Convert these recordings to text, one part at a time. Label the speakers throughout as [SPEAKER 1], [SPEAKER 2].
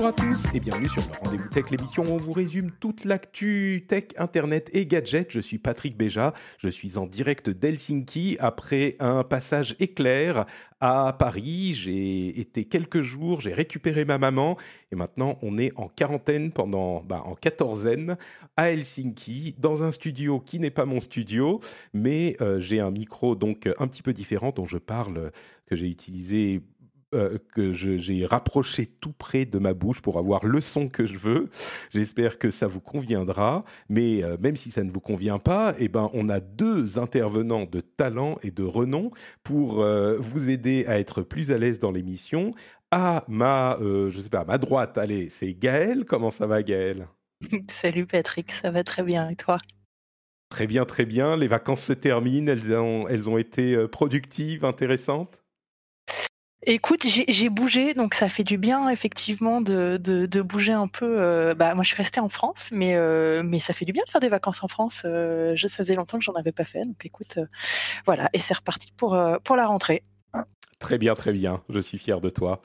[SPEAKER 1] Bonjour à tous et bienvenue sur le Rendez-vous Tech, l'émission où on vous résume toute l'actu tech, internet et gadgets. Je suis Patrick Béja, je suis en direct d'Helsinki après un passage éclair à Paris. J'ai été quelques jours, j'ai récupéré ma maman et maintenant on est en quarantaine pendant, bah, en quatorzaine à Helsinki dans un studio qui n'est pas mon studio, mais euh, j'ai un micro donc un petit peu différent dont je parle, que j'ai utilisé euh, que j'ai rapproché tout près de ma bouche pour avoir le son que je veux. J'espère que ça vous conviendra. Mais euh, même si ça ne vous convient pas, eh ben, on a deux intervenants de talent et de renom pour euh, vous aider à être plus à l'aise dans l'émission. À ma, je sais pas, à ma droite, allez, c'est Gaël. Comment ça va, Gaël?
[SPEAKER 2] Salut Patrick, ça va très bien et toi?
[SPEAKER 1] Très bien, très bien. Les vacances se terminent. Elles ont, elles ont été productives, intéressantes?
[SPEAKER 2] Écoute, j'ai bougé, donc ça fait du bien effectivement de, de, de bouger un peu. euh, bah, moi, je suis restée en France, mais, euh, mais ça fait du bien de faire des vacances en France. euh, je, ça faisait longtemps que j'en avais pas fait, donc écoute, euh, voilà, et c'est reparti pour, euh, pour la rentrée.
[SPEAKER 1] Très bien, très bien. Je suis fier de toi.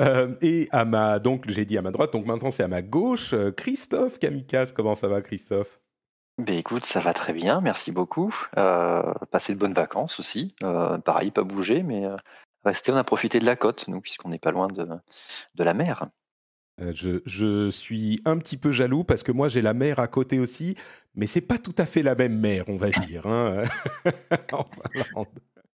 [SPEAKER 1] Euh, et à ma, donc j'ai dit à ma droite, donc maintenant c'est à ma gauche, Christophe Kamikaze. Comment ça va, Christophe?
[SPEAKER 3] Ben écoute, ça va très bien, merci beaucoup. Euh, passer de bonnes vacances aussi. Euh, pareil, pas bouger, mais euh, rester, on a profité de la côte, nous, puisqu'on n'est pas loin de, de la mer.
[SPEAKER 1] Euh, je, je suis un petit peu jaloux parce que moi j'ai la mer à côté aussi, mais c'est pas tout à fait la même mer, on va dire. hein. En Finlande.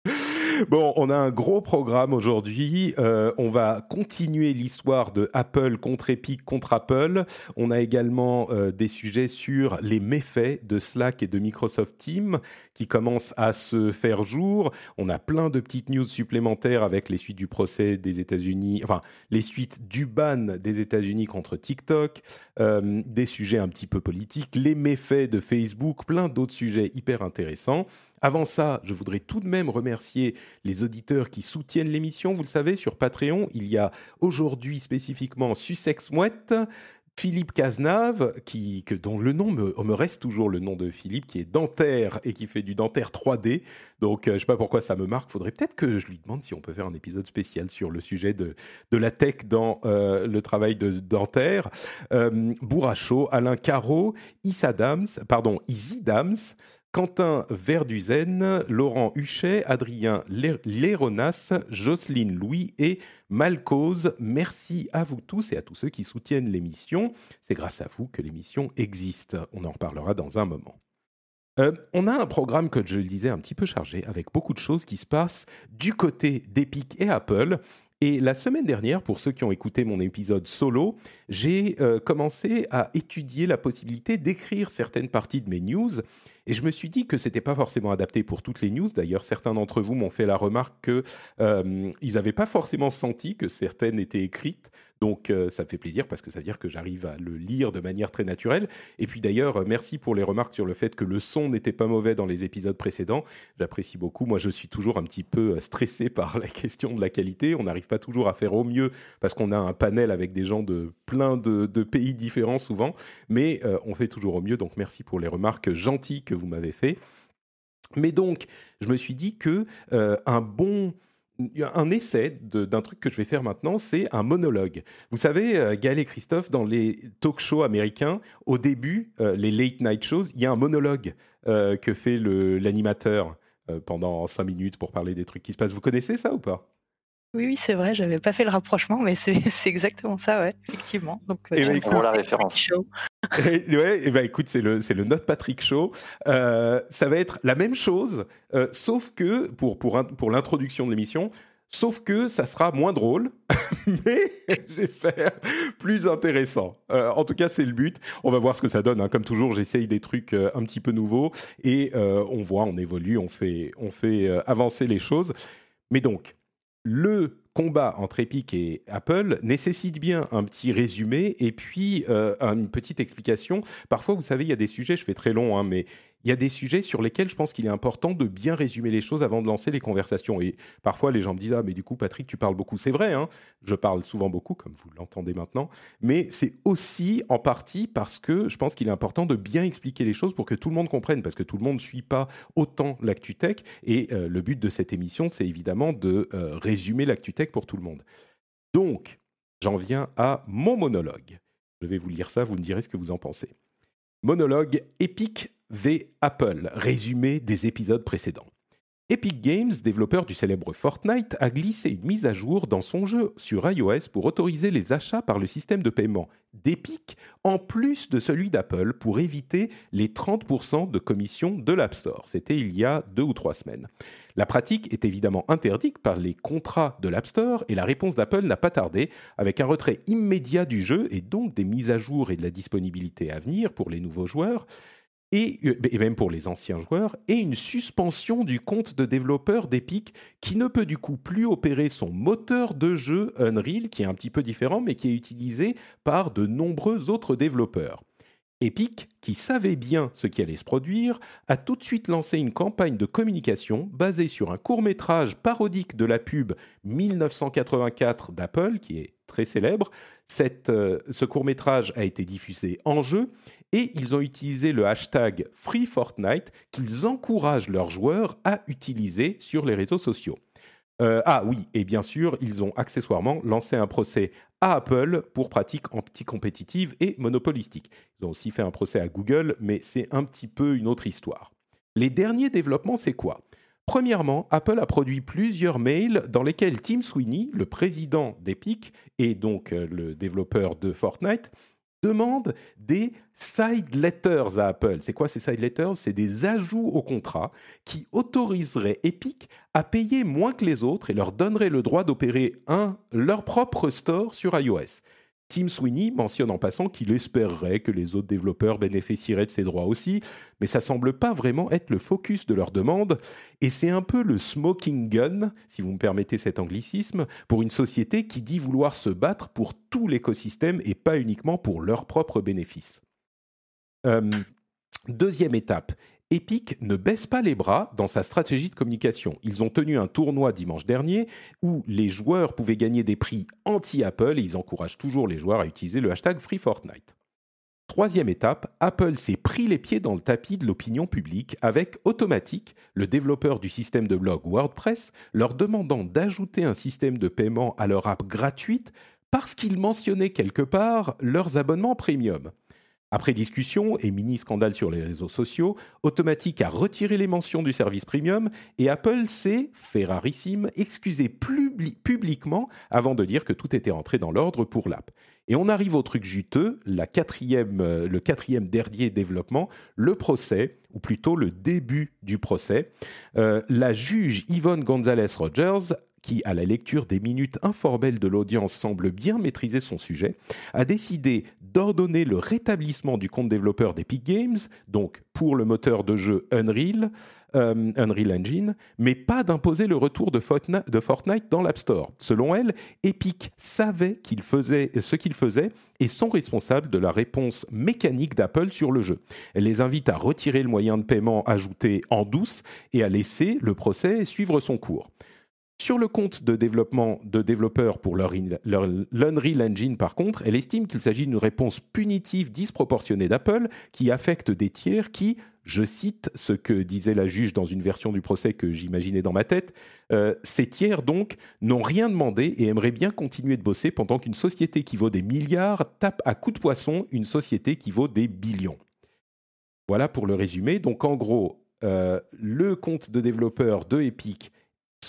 [SPEAKER 1] Bon, on a un gros programme aujourd'hui. Euh, on va continuer l'histoire de Apple contre Epic contre Apple. On a également euh, des sujets sur les méfaits de Slack et de Microsoft Teams qui commencent à se faire jour. On a plein de petites news supplémentaires avec les suites du procès des États-Unis, enfin les suites du ban des États-Unis contre TikTok, euh, des sujets un petit peu politiques, les méfaits de Facebook, plein d'autres sujets hyper intéressants. Avant ça, je voudrais tout de même remercier les auditeurs qui soutiennent l'émission. Vous le savez, sur Patreon, il y a aujourd'hui spécifiquement Sussex Mouette, Philippe Cazenave, qui, que, dont le nom me, reste toujours le nom de Philippe, qui est dentaire et qui fait du dentaire 3D. Donc, euh, je ne sais pas pourquoi ça me marque. Faudrait peut-être que je lui demande si on peut faire un épisode spécial sur le sujet de, de la tech dans euh, le travail de dentaire. Euh, Bourrachaud, Alain Caro, Issa Dams, pardon, Izzy Dams, Quentin Verduzen, Laurent Huchet, Adrien Lé- Léronas, Jocelyne Louis et Malcose. Merci à vous tous et à tous ceux qui soutiennent l'émission. C'est grâce à vous que l'émission existe. On en reparlera dans un moment. Euh, on a un programme, que je le disais, un petit peu chargé, avec beaucoup de choses qui se passent du côté d'Epic et Apple. Et la semaine dernière, pour ceux qui ont écouté mon épisode solo, j'ai euh, commencé à étudier la possibilité d'écrire certaines parties de mes news. Et je me suis dit que c'était pas forcément adapté pour toutes les news. D'ailleurs, certains d'entre vous m'ont fait la remarque que euh, ils n'avaient pas forcément senti que certaines étaient écrites. Donc, euh, ça me fait plaisir parce que ça veut dire que j'arrive à le lire de manière très naturelle. Et puis d'ailleurs, euh, merci pour les remarques sur le fait que le son n'était pas mauvais dans les épisodes précédents. J'apprécie beaucoup. Moi, je suis toujours un petit peu euh, stressé par la question de la qualité. On n'arrive pas toujours à faire au mieux parce qu'on a un panel avec des gens de plein de, pays différents souvent. Mais on fait toujours au mieux. Donc, merci pour les remarques gentilles que vous m'avez fait. Mais donc, je me suis dit que un bon un essai d'un truc que je vais faire maintenant, c'est un monologue. Vous savez, euh, Gaël et Christophe, dans les talk shows américains, au début, euh, les late night shows, il y a un monologue euh, que fait l'animateur pendant cinq minutes pour parler des trucs qui se passent. Vous connaissez ça ou pas?
[SPEAKER 2] Oui, oui, c'est vrai, j'avais pas fait le rapprochement, mais c'est c'est exactement ça, ouais, effectivement. Donc, euh,
[SPEAKER 1] Eh ben, écoute,
[SPEAKER 2] bien
[SPEAKER 3] la référence.
[SPEAKER 2] show.
[SPEAKER 1] ouais, eh ben écoute, c'est le, c'est le Note Patrick Show. Euh, ça va être la même chose, euh, sauf que pour, pour, pour l'introduction de l'émission, Sauf que ça sera moins drôle, mais j'espère plus intéressant. Euh, en tout cas, c'est le but. On va voir ce que ça donne. Hein. Comme toujours, j'essaye des trucs euh, un petit peu nouveaux et euh, on voit, on évolue, on fait, on fait avancer les choses. Mais donc, le combat entre Epic et Apple nécessite bien un petit résumé et puis une petite explication. Parfois, vous savez, il y a des sujets, je fais très long, hein, mais il y a des sujets sur lesquels je pense qu'il est important de bien résumer les choses avant de lancer les conversations. Et parfois, les gens me disent Ah, mais du coup, Patrick, tu parles beaucoup. C'est vrai, hein je parle souvent beaucoup, comme vous l'entendez maintenant. Mais c'est aussi en partie parce que je pense qu'il est important de bien expliquer les choses pour que tout le monde comprenne, parce que tout le monde ne suit pas autant l'ActuTech. Et euh, le but de cette émission, c'est évidemment de euh, résumer l'ActuTech pour tout le monde. Donc, j'en viens à mon monologue. Je vais vous lire ça, vous me direz ce que vous en pensez. Monologue épique v Apple, résumé des épisodes précédents. Epic Games, développeur du célèbre Fortnite, a glissé une mise à jour dans son jeu sur iOS pour autoriser les achats par le système de paiement d'Epic en plus de celui d'Apple pour éviter les 30% de commission de l'App Store. C'était il y a deux ou trois semaines. La pratique est évidemment interdite par les contrats de l'App Store et la réponse d'Apple n'a pas tardé avec un retrait immédiat du jeu et donc des mises à jour et de la disponibilité à venir pour les nouveaux joueurs euh, et, même pour les anciens joueurs, et une suspension du compte de développeur d'Epic qui ne peut du coup plus opérer son moteur de jeu Unreal, qui est un petit peu différent, mais qui est utilisé par de nombreux autres développeurs. Epic, qui savait bien ce qui allait se produire, a tout de suite lancé une campagne de communication basée sur un court métrage parodique de la pub 1984 d'Apple, qui est très célèbre. Euh, ce court métrage a été diffusé en jeu et ils ont utilisé le hashtag FreeFortnite qu'ils encouragent leurs joueurs à utiliser sur les réseaux sociaux. Euh, ah oui, et bien sûr, ils ont accessoirement lancé un procès à Apple pour pratiques anticompétitives et monopolistiques. Ils ont aussi fait un procès à Google, mais c'est un petit peu une autre histoire. Les derniers développements, c'est quoi? Premièrement, Apple a produit plusieurs mails dans lesquels Tim Sweeney, le président d'Epic et donc euh, le développeur de Fortnite, demande des side letters à Apple. C'est quoi ces side letters? C'est des ajouts au contrat qui autoriseraient Epic à payer moins que les autres et leur donneraient le droit d'opérer un leur propre store sur iOS. Tim Sweeney mentionne en passant qu'il espérerait que les autres développeurs bénéficieraient de ces droits aussi, mais ça semble pas vraiment être le focus de leur demande, et c'est un peu le smoking gun, si vous me permettez cet anglicisme, pour une société qui dit vouloir se battre pour tout l'écosystème et pas uniquement pour leurs propres bénéfices. Euh, deuxième étape, Epic ne baisse pas les bras dans sa stratégie de communication. Ils ont tenu un tournoi dimanche dernier où les joueurs pouvaient gagner des prix anti-Apple et ils encouragent toujours les joueurs à utiliser le hashtag FreeFortnite. Troisième étape, Apple s'est pris les pieds dans le tapis de l'opinion publique avec Automatic, le développeur du système de blog WordPress, leur demandant d'ajouter un système de paiement à leur app gratuite parce qu'ils mentionnaient quelque part leurs abonnements premium. Après discussion et mini-scandale sur les réseaux sociaux, Automatic a retiré les mentions du service premium et Apple s'est, fait rarissime, excusé publiquement avant de dire que tout était entré dans l'ordre pour l'app. Et on arrive au truc juteux, la quatrième, euh, le quatrième dernier développement, le procès, ou plutôt le début du procès. Euh, la juge Yvonne Gonzalez-Rogers qui, à la lecture des minutes informelles de l'audience, semble bien maîtriser son sujet, a décidé d'ordonner le rétablissement du compte développeur d'Epic Games, donc pour le moteur de jeu Unreal, euh, Engine, mais pas d'imposer le retour de Fortnite, dans l'App Store. Selon elle, Epic savait qu'il faisait ce qu'il faisait et sont responsables de la réponse mécanique d'Apple sur le jeu. Elle les invite à retirer le moyen de paiement ajouté en douce et à laisser le procès suivre son cours. Sur le compte de développement de développeurs pour l'Unreal Engine, par contre, elle estime qu'il s'agit d'une réponse punitive disproportionnée d'Apple qui affecte des tiers qui, je cite ce que disait la juge dans une version du procès que j'imaginais dans ma tête, euh, ces tiers donc n'ont rien demandé et aimeraient bien continuer de bosser pendant qu'une société qui vaut des milliards tape à coups de poisson une société qui vaut des billions. Voilà pour le résumé. Donc en gros, euh, le compte de développeur de Epic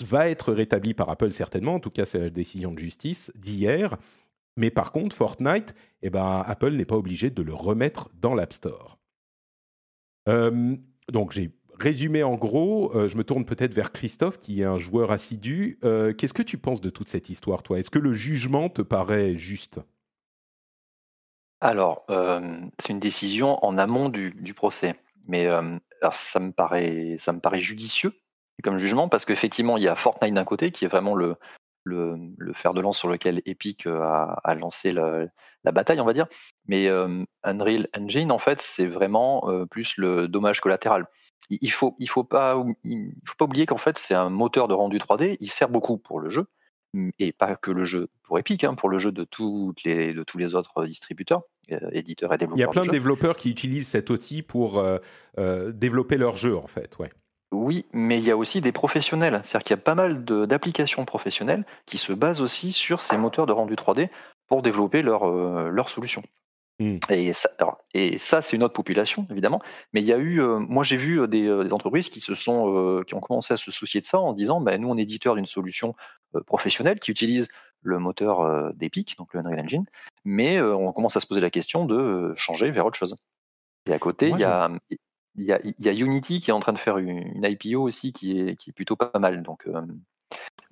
[SPEAKER 1] va être rétabli par Apple certainement, en tout cas c'est la décision de justice d'hier. Mais par contre, Fortnite, eh ben, Apple n'est pas obligé de le remettre dans l'App Store. Euh, donc j'ai résumé en gros, je me tourne peut-être vers Christophe, qui est un joueur assidu. Qu'est-ce que tu penses de toute cette histoire, toi? Est-ce que le jugement te paraît juste?
[SPEAKER 3] Alors, c'est une décision en amont du, procès. Mais ça, me paraît, ça me paraît judicieux comme jugement, parce qu'effectivement, il y a Fortnite d'un côté, qui est vraiment le, le, fer de lance sur lequel Epic a, lancé la, bataille, on va dire. Mais Unreal Engine, en fait, c'est vraiment plus le dommage collatéral. Il, ne faut, il faut pas, il faut pas oublier qu'en fait, c'est un moteur de rendu 3D. Il sert beaucoup pour le jeu, et pas que le jeu pour Epic, hein, pour le jeu de, toutes les, de tous les autres distributeurs, éditeurs et développeurs.
[SPEAKER 1] Il y a plein de, développeurs qui utilisent cet outil pour développer leur jeu, en fait. Ouais.
[SPEAKER 3] Oui, mais il y a aussi des professionnels. C'est-à-dire qu'il y a pas mal d'applications professionnelles qui se basent aussi sur ces moteurs de rendu 3D pour développer leur. Mmh. Et ça, et ça c'est une autre population, évidemment. Mais il y a eu, moi j'ai vu des, entreprises qui se sont, qui ont commencé à se soucier de ça en disant, bah, nous on est éditeur d'une solution professionnelle qui utilise le moteur d'Epic, donc le Unreal Engine, mais on commence à se poser la question de changer vers autre chose. Et à côté, il y a, il y, a, Unity qui est en train de faire une, IPO aussi qui est, qui est plutôt pas mal. Donc, euh,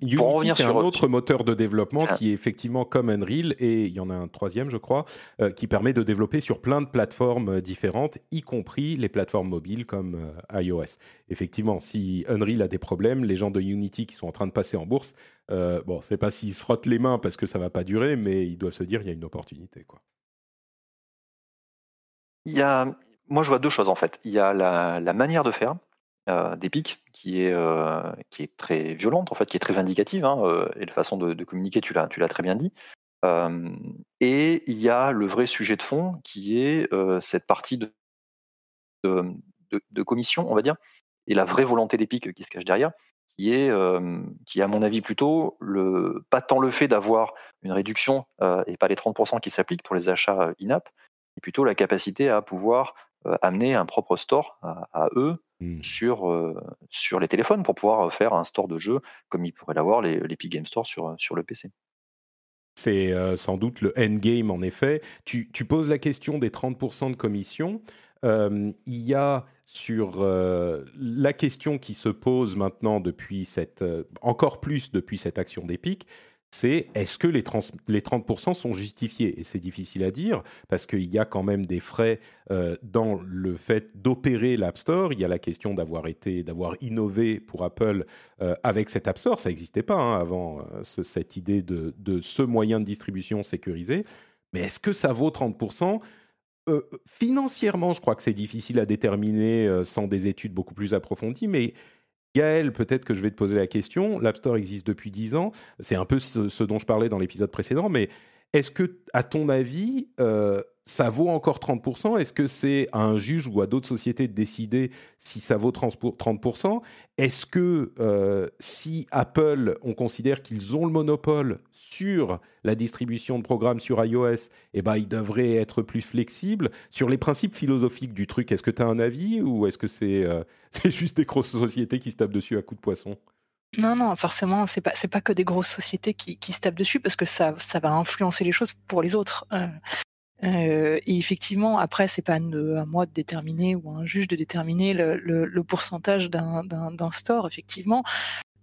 [SPEAKER 1] Unity, c'est un autre moteur de développement qui est effectivement comme Unreal, et il y en a un troisième, je crois, euh, qui permet de développer sur plein de plateformes euh, différentes, y compris les plateformes mobiles comme iOS. Effectivement, si Unreal a des problèmes, les gens de Unity qui sont en train de passer en bourse, bon, c'est pas s'ils se frottent les mains parce que ça va pas durer, mais ils doivent se dire il y a une opportunité, quoi.
[SPEAKER 3] Il y a, moi, je vois deux choses en fait. Il y a la, manière de faire euh, d'Epic qui est euh, qui est très violente en fait, qui est très indicative hein, euh, et la façon de, communiquer, tu l'as tu l'as très bien dit. et il y a le vrai sujet de fond qui est cette partie de, de, commission, on va dire, et la vraie volonté d'Epic qui se cache derrière, qui est, qui à mon avis plutôt le, pas tant le fait d'avoir une réduction et pas les 30% qui s'appliquent pour les achats in-app, mais plutôt la capacité à pouvoir amener un propre store à, eux mmh. sur, euh, sur les téléphones pour pouvoir faire un store de jeux comme ils pourraient l'avoir l'Epic Game Store sur, sur le PC.
[SPEAKER 1] C'est euh, sans doute le endgame en effet. Tu, tu, poses la question des 30% de commission. il y a sur la question qui se pose maintenant depuis cette, encore plus depuis cette action d'Epic, c'est est-ce que les, 30% sont justifiés? Et c'est difficile à dire parce qu'il y a quand même des frais euh, dans le fait d'opérer l'App Store. Il y a la question d'avoir été, d'avoir innové pour Apple euh, avec cet App Store. Ça n'existait pas hein, avant euh, cette idée de, ce moyen de distribution sécurisé. Mais est-ce que ça vaut 30% Financièrement, je crois que c'est difficile à déterminer sans des études beaucoup plus approfondies, mais Gaël, peut-être que je vais te poser la question. L'App Store existe depuis 10 ans. C'est un peu ce, dont je parlais dans l'épisode précédent, mais est-ce que, à ton avis, euh, ça vaut encore 30% Est-ce que c'est à un juge ou à d'autres sociétés de décider si ça vaut 30% Est-ce que euh, si Apple, on considère qu'ils ont le monopole sur la distribution de programmes sur iOS, eh ben, ils devraient être plus flexibles? Sur les principes philosophiques du truc, est-ce que tu as un avis? Ou est-ce que c'est euh, juste des grosses sociétés qui se tapent dessus à coups de poisson?
[SPEAKER 2] Non, non, forcément, c'est pas, pas que des grosses sociétés qui, se tapent dessus parce que ça, ça va influencer les choses pour les autres. Euh, euh, et effectivement, après, c'est pas à moi de déterminer ou à un juge de déterminer le, pourcentage d'un store, effectivement.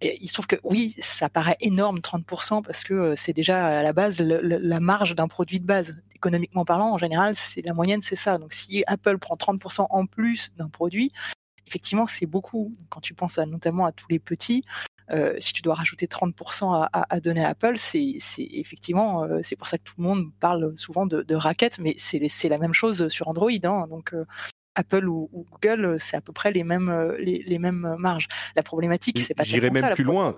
[SPEAKER 2] Et il se trouve que oui, ça paraît énorme, 30%, parce que euh, c'est déjà à la base la marge d'un produit de base. Économiquement parlant, en général, c'est la moyenne, c'est ça. Donc si Apple prend 30% en plus d'un produit, effectivement, c'est beaucoup. Quand tu penses notamment à tous les petits, euh, si tu dois rajouter 30% à, donner à Apple, c'est effectivement, euh, c'est pour ça que tout le monde parle souvent de, de raquettes, mais c'est la même chose sur Android. Hein. euh, Apple ou, Google, c'est à peu près les mêmes, les, mêmes marges. La problématique, c'est pas
[SPEAKER 1] J'irai même plus loin.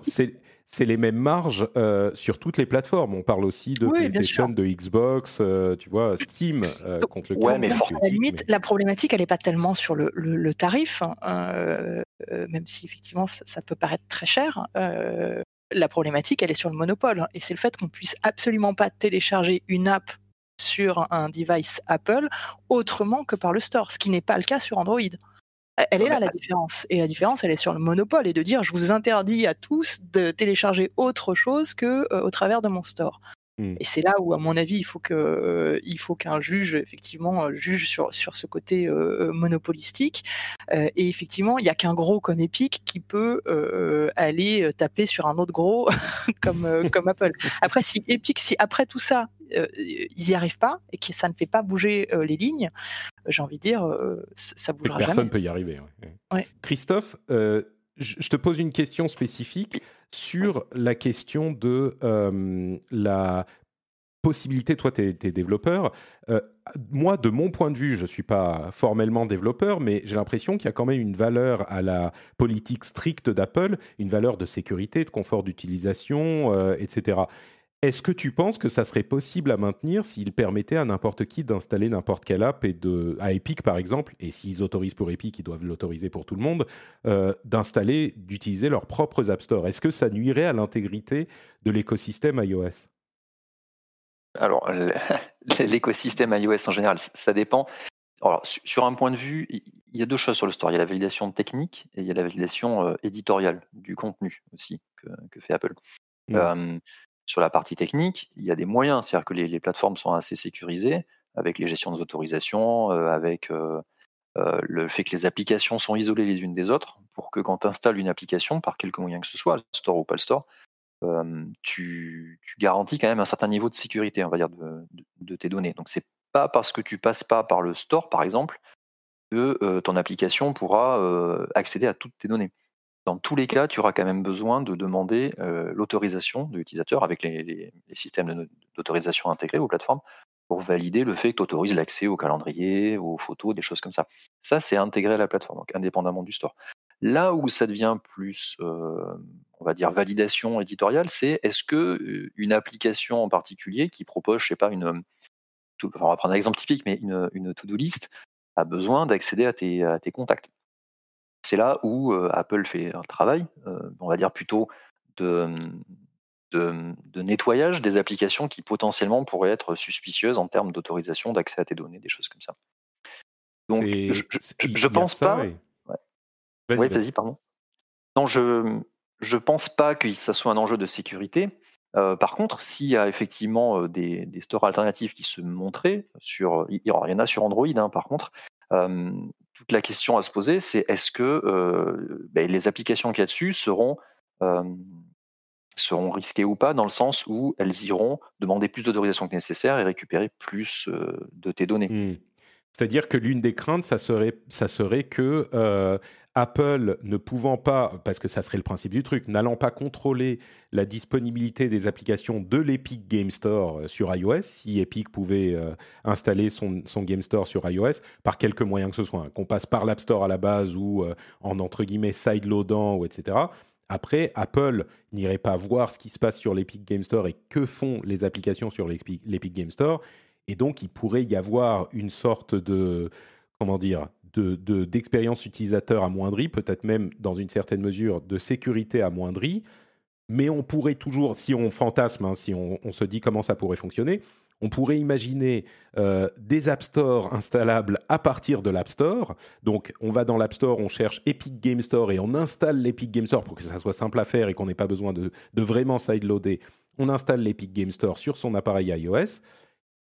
[SPEAKER 1] C'est les mêmes marges sur toutes les plateformes. On parle aussi de PlayStation, de Xbox, tu vois, Steam contre le
[SPEAKER 2] ouais, mais à la limite, la problématique, elle n'est pas tellement sur le, le, tarif. Hein, euh, même si effectivement ça, peut paraître très cher, euh, la problématique elle est sur le monopole. Et c'est le fait qu'on puisse absolument pas télécharger une app sur un device Apple autrement que par le store, ce qui n'est pas le cas sur Android. Elle est là la différence. Et la différence, elle est sur le monopole et de dire je vous interdis à tous de télécharger autre chose que euh, au travers de mon store. Mmh. Et c'est là où, à mon avis, il faut que, il faut qu'un juge effectivement juge sur sur ce côté monopolistique. et effectivement, il n'y a qu'un gros comme Epic qui peut aller taper sur un autre gros comme comme Apple. Après, si Epic, si après tout ça, ils n'y arrivent pas et que ça ne fait pas bouger les lignes, j'ai envie de dire, ça bougera
[SPEAKER 1] Personne
[SPEAKER 2] jamais.
[SPEAKER 1] peut y arriver. Christophe, je te pose une question spécifique sur la question de euh, la possibilité, toi tu es, développeur, euh, moi de mon point de vue, je ne suis pas formellement développeur, mais j'ai l'impression qu'il y a quand même une valeur à la politique stricte d'Apple, une valeur de sécurité, de confort d'utilisation, euh, etc. Est-ce que tu penses que ça serait possible à maintenir s'ils permettaient à n'importe qui d'installer n'importe quelle app et de, à Epic par exemple, et s'ils autorisent pour Epic, ils doivent l'autoriser pour tout le monde, euh, d'installer, d'utiliser leurs propres App Store? Est-ce que ça nuirait à l'intégrité de l'écosystème iOS?
[SPEAKER 3] Alors, l'écosystème iOS en général, ça dépend. Alors, sur un point de vue, il y a deux choses sur le store. Il y a la validation technique et il y a la validation euh, éditoriale du contenu aussi que, fait Apple. Mmh. Euh, sur la partie technique, il y a des moyens, c'est-à-dire que les, plateformes sont assez sécurisées avec les gestions des autorisations, euh, avec euh, euh, le fait que les applications sont isolées les unes des autres, pour que quand tu installes une application, par quelque moyen que ce soit, store ou pas le store, tu, garantis quand même un certain niveau de sécurité, on de, tes données. Donc c'est pas parce que tu passes pas par le store, par exemple, que ton application pourra accéder à toutes tes données dans tous les cas, tu auras quand même besoin de demander l'autorisation de l'utilisateur avec les, systèmes d'autorisation intégrés aux plateformes pour valider le fait que tu autorises l'accès au calendrier, aux photos, des choses comme ça. Ça, c'est intégré à la plateforme, donc indépendamment du store. Là où ça devient plus, on va dire, validation éditoriale, c'est est-ce que une application en particulier qui propose, je sais pas, une, on va prendre un exemple typique, mais une to-do list a besoin d'accéder à tes contacts c'est là où Apple fait un travail, on va dire plutôt de, de, nettoyage des applications qui potentiellement pourraient être suspicieuses en termes d'autorisation d'accès à tes données, des choses comme ça. Donc, je, je, pense pas. Oui, vas-y, pardon. Non, je je pense pas que ça soit un enjeu de sécurité. par contre, s'il y a effectivement des, des, stores alternatifs qui se montraient sur, il y en a sur Android, hein, par contre, toute la question à se poser, c'est est-ce que ben, les applications qu'il y a dessus seront, risquées ou pas, dans le sens où elles iront demander plus d'autorisation que nécessaire et récupérer plus de tes données. Mmh.
[SPEAKER 1] C'est-à-dire que l'une des craintes, ça serait que Apple ne pouvant pas, parce que ça serait le principe du truc, n'allant pas contrôler la disponibilité des applications de l'Epic Game Store euh, sur iOS, si Epic pouvait euh, installer son, Game Store sur iOS, par quelque moyen que ce soit, hein, qu'on passe par l'App Store à la base ou euh, en entre guillemets sideloadant ou etc. Après, Apple n'irait pas voir ce qui se passe sur l'Epic Game Store et que font les applications sur l'Epic Game Store. Et donc, il pourrait y avoir une sorte de, comment dire, d'expérience de, utilisateur amoindrie, peut-être même dans une certaine mesure de sécurité amoindrie, mais on pourrait toujours, si on fantasme, hein, si on, se dit comment ça pourrait fonctionner, on pourrait imaginer euh, des App Store installables à partir de l'App Store. Donc, on va dans l'App Store, on cherche Epic Game Store et on installe l'Epic Game Store pour que ça soit simple à faire et qu'on n'ait pas besoin de, de vraiment sideloader. On installe l'Epic Game Store sur son appareil iOS.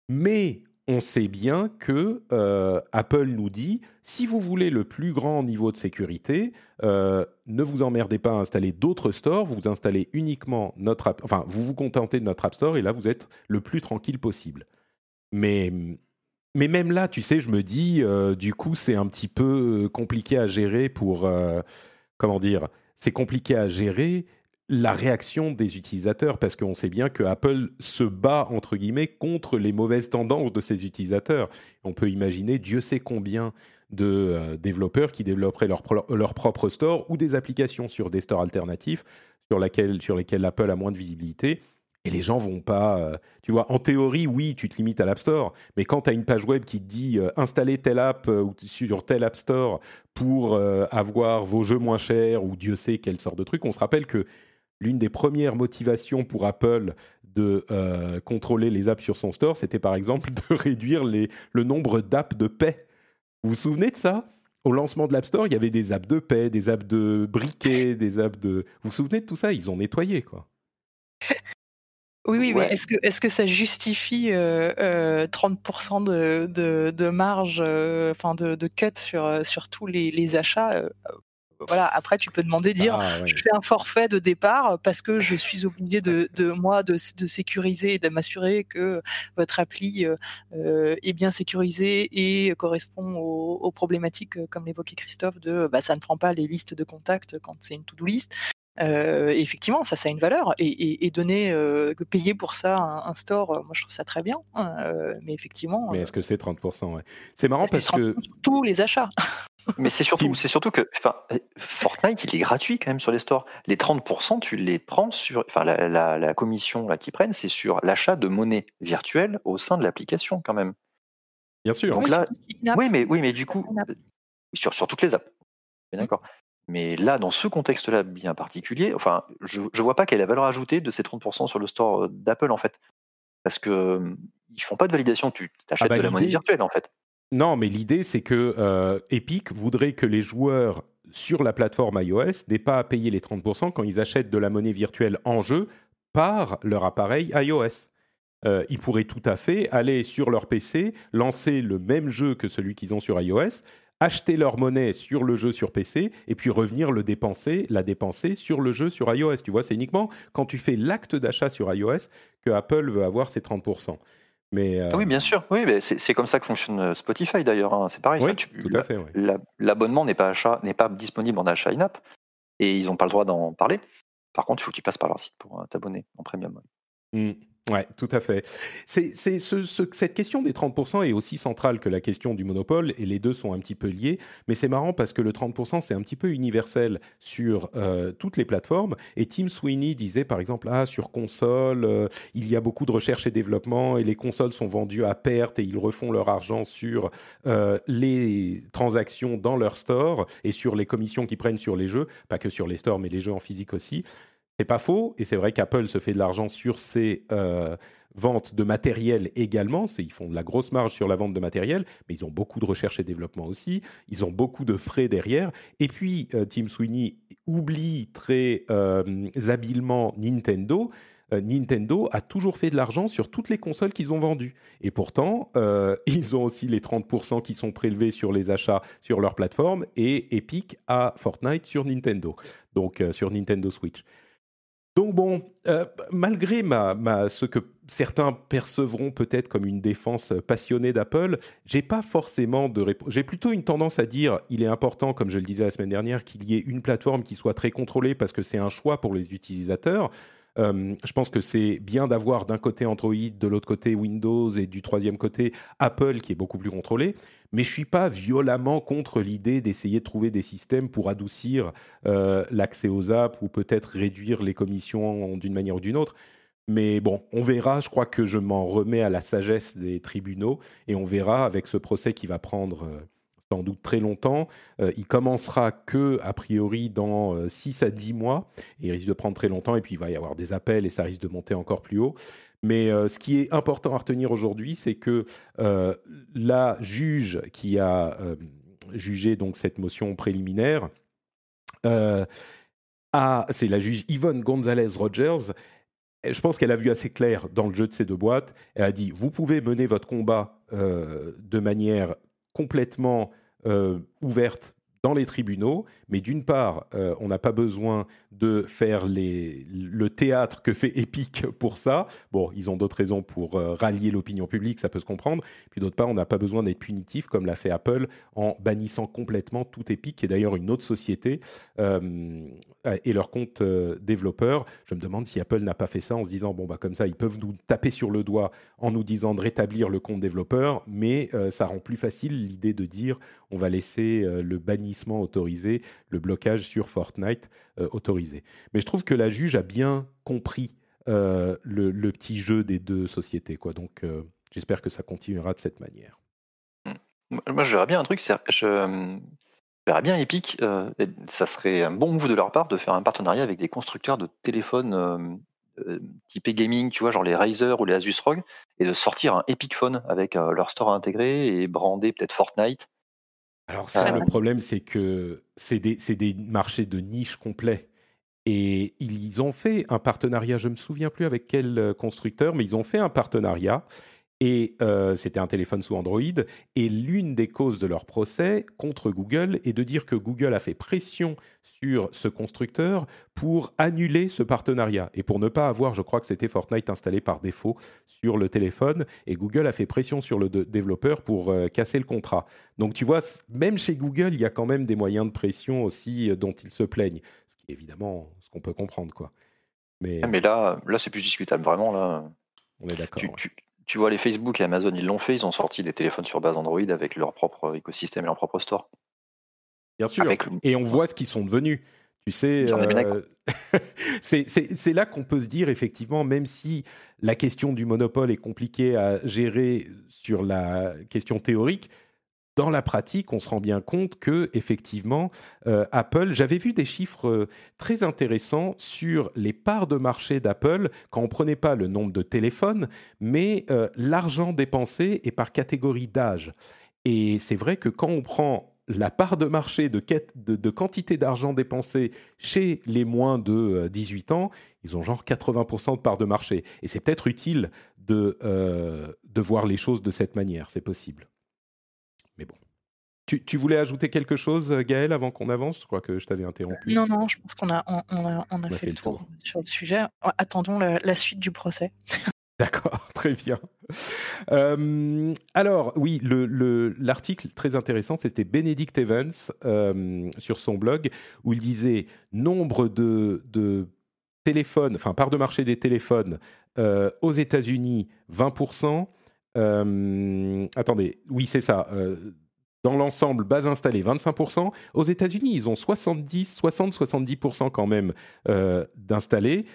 [SPEAKER 1] Mais on sait bien que euh, Apple nous dit si vous voulez le plus grand niveau de sécurité, euh, ne vous emmerdez pas à installer d'autres stores, vous installez uniquement notre enfin vous vous contentez de notre App Store et là vous êtes le plus tranquille possible. Mais mais même là, tu sais, je me dis euh, du coup c'est un petit peu compliqué à gérer pour comment dire, c'est compliqué à gérer la réaction des utilisateurs, parce qu'on sait bien que Apple se bat, entre guillemets, contre les mauvaises tendances de ses utilisateurs. On peut imaginer Dieu sait combien de euh, développeurs qui développeraient leur, leur, propre store ou des applications sur des stores alternatifs sur, laquelle, sur lesquels Apple a moins de visibilité. Et les gens vont pas. Euh, tu vois, en théorie, oui, tu te limites à l'App Store, mais quand tu as une page web qui te dit euh, installer telle app ou sur tel App Store pour avoir vos jeux moins chers ou Dieu sait quelle sorte de truc, on se rappelle que l'une des premières motivations pour Apple de euh, contrôler les apps sur son store, c'était par exemple de réduire le nombre d'apps de paix. Vous vous souvenez de ça? Au lancement de l'App Store, il y avait des apps de paix, des apps de briquet, des apps de... Vous vous souvenez de tout ça? Ils ont nettoyé, quoi.
[SPEAKER 2] Oui, oui, mais est-ce que, est que ça justifie 30% de, de, marge, enfin de, de, cut sur, sur tous les, les achats? Voilà, après, tu peux demander, dire, ah, je fais un forfait de départ parce que je suis obligé de, de moi de, de, sécuriser et de m'assurer que votre appli euh, est bien sécurisée et correspond aux, problématiques, comme l'évoquait Christophe, de bah, ça ne prend pas les listes de contacts quand c'est une to-do list. Euh, effectivement, ça, ça a une valeur. Et, et, donner, euh, payer pour ça un, store, moi, je trouve ça très bien. Hein, mais effectivement.
[SPEAKER 1] Mais est-ce que c'est 30% ouais? C'est marrant parce que.
[SPEAKER 2] Tous les achats?
[SPEAKER 3] Mais c'est surtout, c'est surtout que Fortnite, il est gratuit quand même sur les stores. Les 30%, tu les prends sur. Enfin, la, commission qu'ils prennent, c'est sur l'achat de monnaie virtuelle au sein de l'application quand même.
[SPEAKER 1] Bien sûr.
[SPEAKER 3] Donc là, oui, mais, oui, mais du coup, sur, sur toutes les apps. Mmh. D'accord. Mais là, dans ce contexte-là bien particulier, enfin, je ne vois pas quelle est la valeur ajoutée de ces 30% sur le store euh, d'Apple en fait. Parce que ils font pas de validation, tu ah achètes bah, de la monnaie virtuelle en fait.
[SPEAKER 1] Non, mais l'idée, c'est que euh, Epic voudrait que les joueurs sur la plateforme iOS n'aient pas à payer les 30% quand ils achètent de la monnaie virtuelle en jeu par leur appareil iOS. Euh, ils pourraient tout à fait aller sur leur PC, lancer le même jeu que celui qu'ils ont sur iOS, acheter leur monnaie sur le jeu sur PC et puis revenir le dépenser, la dépenser sur le jeu sur iOS. Tu vois, c'est uniquement quand tu fais l'acte d'achat sur iOS que Apple veut avoir ses 30%. Mais
[SPEAKER 3] Oui, bien sûr. Oui, c'est comme ça que fonctionne euh, Spotify d'ailleurs. Hein. C'est pareil.
[SPEAKER 1] tout à fait.
[SPEAKER 3] L'abonnement n'est pas, n'est pas disponible en achat in-app et ils n'ont pas le droit d'en parler. Par contre, il faut que tu passes par leur site pour euh, t'abonner en premium.
[SPEAKER 1] Mmh. Oui, tout à fait. C'est, cette question des 30% est aussi centrale que la question du monopole, et les deux sont un petit peu liés. Mais c'est marrant parce que le 30%, c'est un petit peu universel sur euh, toutes les plateformes. Et Tim Sweeney disait, par exemple, ah, sur console, euh, il y a beaucoup de recherche et développement, et les consoles sont vendues à perte, et ils refont leur argent sur euh, les transactions dans leur store, et sur les commissions qu'ils prennent sur les jeux, pas que sur les stores, mais les jeux en physique aussi. C'est pas faux, et c'est vrai qu'Apple se fait de l'argent sur ses euh, ventes de matériel également. Ils font de la grosse marge sur la vente de matériel, mais ils ont beaucoup de recherche et développement aussi. Ils ont beaucoup de frais derrière. Et puis, euh, Tim Sweeney oublie très euh, habilement Nintendo. Nintendo a toujours fait de l'argent sur toutes les consoles qu'ils ont vendues. Et pourtant, ils ont aussi les 30% qui sont prélevés sur les achats sur leur plateforme et Epic a Fortnite sur Nintendo, donc sur Nintendo Switch. Donc bon, euh, malgré ma, ce que certains percevront peut-être comme une défense passionnée d'Apple, j'ai pas forcément de réponse. J'ai plutôt une tendance à dire, il est important, comme je le disais la semaine dernière, qu'il y ait une plateforme qui soit très contrôlée parce que c'est un choix pour les utilisateurs. Euh, je pense que c'est bien d'avoir d'un côté Android, de l'autre côté Windows et du troisième côté Apple qui est beaucoup plus contrôlé. Mais je suis pas violemment contre l'idée d'essayer de trouver des systèmes pour adoucir euh, l'accès aux apps ou peut-être réduire les commissions d'une manière ou d'une autre. Mais bon, on verra. Je crois que je m'en remets à la sagesse des tribunaux et on verra avec ce procès qui va prendre euh, sans doute très longtemps. Euh, il commencera que, a priori, dans 6 euh, à 10 mois. Il risque de prendre très longtemps. Et puis, il va y avoir des appels et ça risque de monter encore plus haut. Mais euh, ce qui est important à retenir aujourd'hui, c'est que la juge qui a jugé donc cette motion préliminaire, c'est la juge Yvonne Gonzalez Rogers. Je pense qu'elle a vu assez clair dans le jeu de ces deux boîtes. Elle a dit vous pouvez mener votre combat de manière complètement euh, ouverte dans les tribunaux, mais d'une part, euh, on n'a pas besoin de faire le théâtre que fait Epic pour ça. Bon, ils ont d'autres raisons pour euh, rallier l'opinion publique, ça peut se comprendre. Puis d'autre part, on n'a pas besoin d'être punitif comme l'a fait Apple en bannissant complètement tout Epic, qui est d'ailleurs une autre société, euh, et leur compte développeur. Je me demande si Apple n'a pas fait ça en se disant, bon, bah, comme ça, ils peuvent nous taper sur le doigt en nous disant de rétablir le compte développeur, mais ça rend plus facile l'idée de dire, on va laisser le autorisé, le blocage sur Fortnite euh, autorisé. Mais je trouve que la juge a bien compris euh, le, petit jeu des deux sociétés. Quoi. Donc euh, j'espère que ça continuera de cette manière.
[SPEAKER 3] Moi, je verrais bien un truc, je verrais bien Epic, ça serait un bon move de leur part de faire un partenariat avec des constructeurs de téléphones typés gaming, tu vois, genre les Razer ou les Asus ROG, et de sortir un Epic Phone avec leur store intégré et brander peut-être Fortnite
[SPEAKER 1] alors ça, le problème, c'est que c'est des, des, marchés de niche complets. Et ils ont fait un partenariat, je ne me souviens plus avec quel constructeur, mais ils ont fait un partenariat et euh, c'était un téléphone sous Android. Et l'une des causes de leur procès contre Google est de dire que Google a fait pression sur ce constructeur pour annuler ce partenariat et pour ne pas avoir, je crois que c'était Fortnite installé par défaut sur le téléphone. Et Google a fait pression sur le développeur pour euh, casser le contrat. Donc tu vois, même chez Google, il y a quand même des moyens de pression aussi euh, dont ils se plaignent. Ce qui est évidemment ce qu'on peut comprendre. quoi.
[SPEAKER 3] Mais, mais là, là c'est plus discutable. Vraiment, là.
[SPEAKER 1] On est d'accord
[SPEAKER 3] tu vois, les Facebook et Amazon, ils l'ont fait, ils ont sorti des téléphones sur base Android avec leur propre écosystème et leur propre store.
[SPEAKER 1] Bien sûr. Et on voit ce qu'ils sont devenus. Tu sais, euh, c'est là qu'on peut se dire, effectivement, même si la question du monopole est compliquée à gérer sur la question théorique, dans la pratique, on se rend bien compte que effectivement, euh, Apple, j'avais vu des chiffres euh, très intéressants sur les parts de marché d'Apple quand on prenait pas le nombre de téléphones, mais euh, l'argent dépensé est par catégorie d'âge. Et c'est vrai que quand on prend la part de marché de, de quantité d'argent dépensé chez les moins de 18 ans, ils ont genre 80% de part de marché. Et c'est peut-être utile de voir les choses de cette manière, c'est possible. Tu, voulais ajouter quelque chose, Gaël, avant qu'on avance? Je crois que je t'avais interrompu.
[SPEAKER 2] Non, non, je pense qu'on a, on, a, fait, le tour, sur le sujet. Attendons la, suite du procès.
[SPEAKER 1] D'accord, très bien. Euh, alors, oui, l'article très intéressant, c'était Benedict Evans euh, sur son blog, où il disait nombre de, de téléphones, enfin, part de marché des téléphones euh, aux États-Unis, 20%, euh, attendez, oui, c'est ça. Euh, dans l'ensemble, base installée, 25%. Aux États-Unis, ils ont 70, 60-70% quand même euh, d'installés.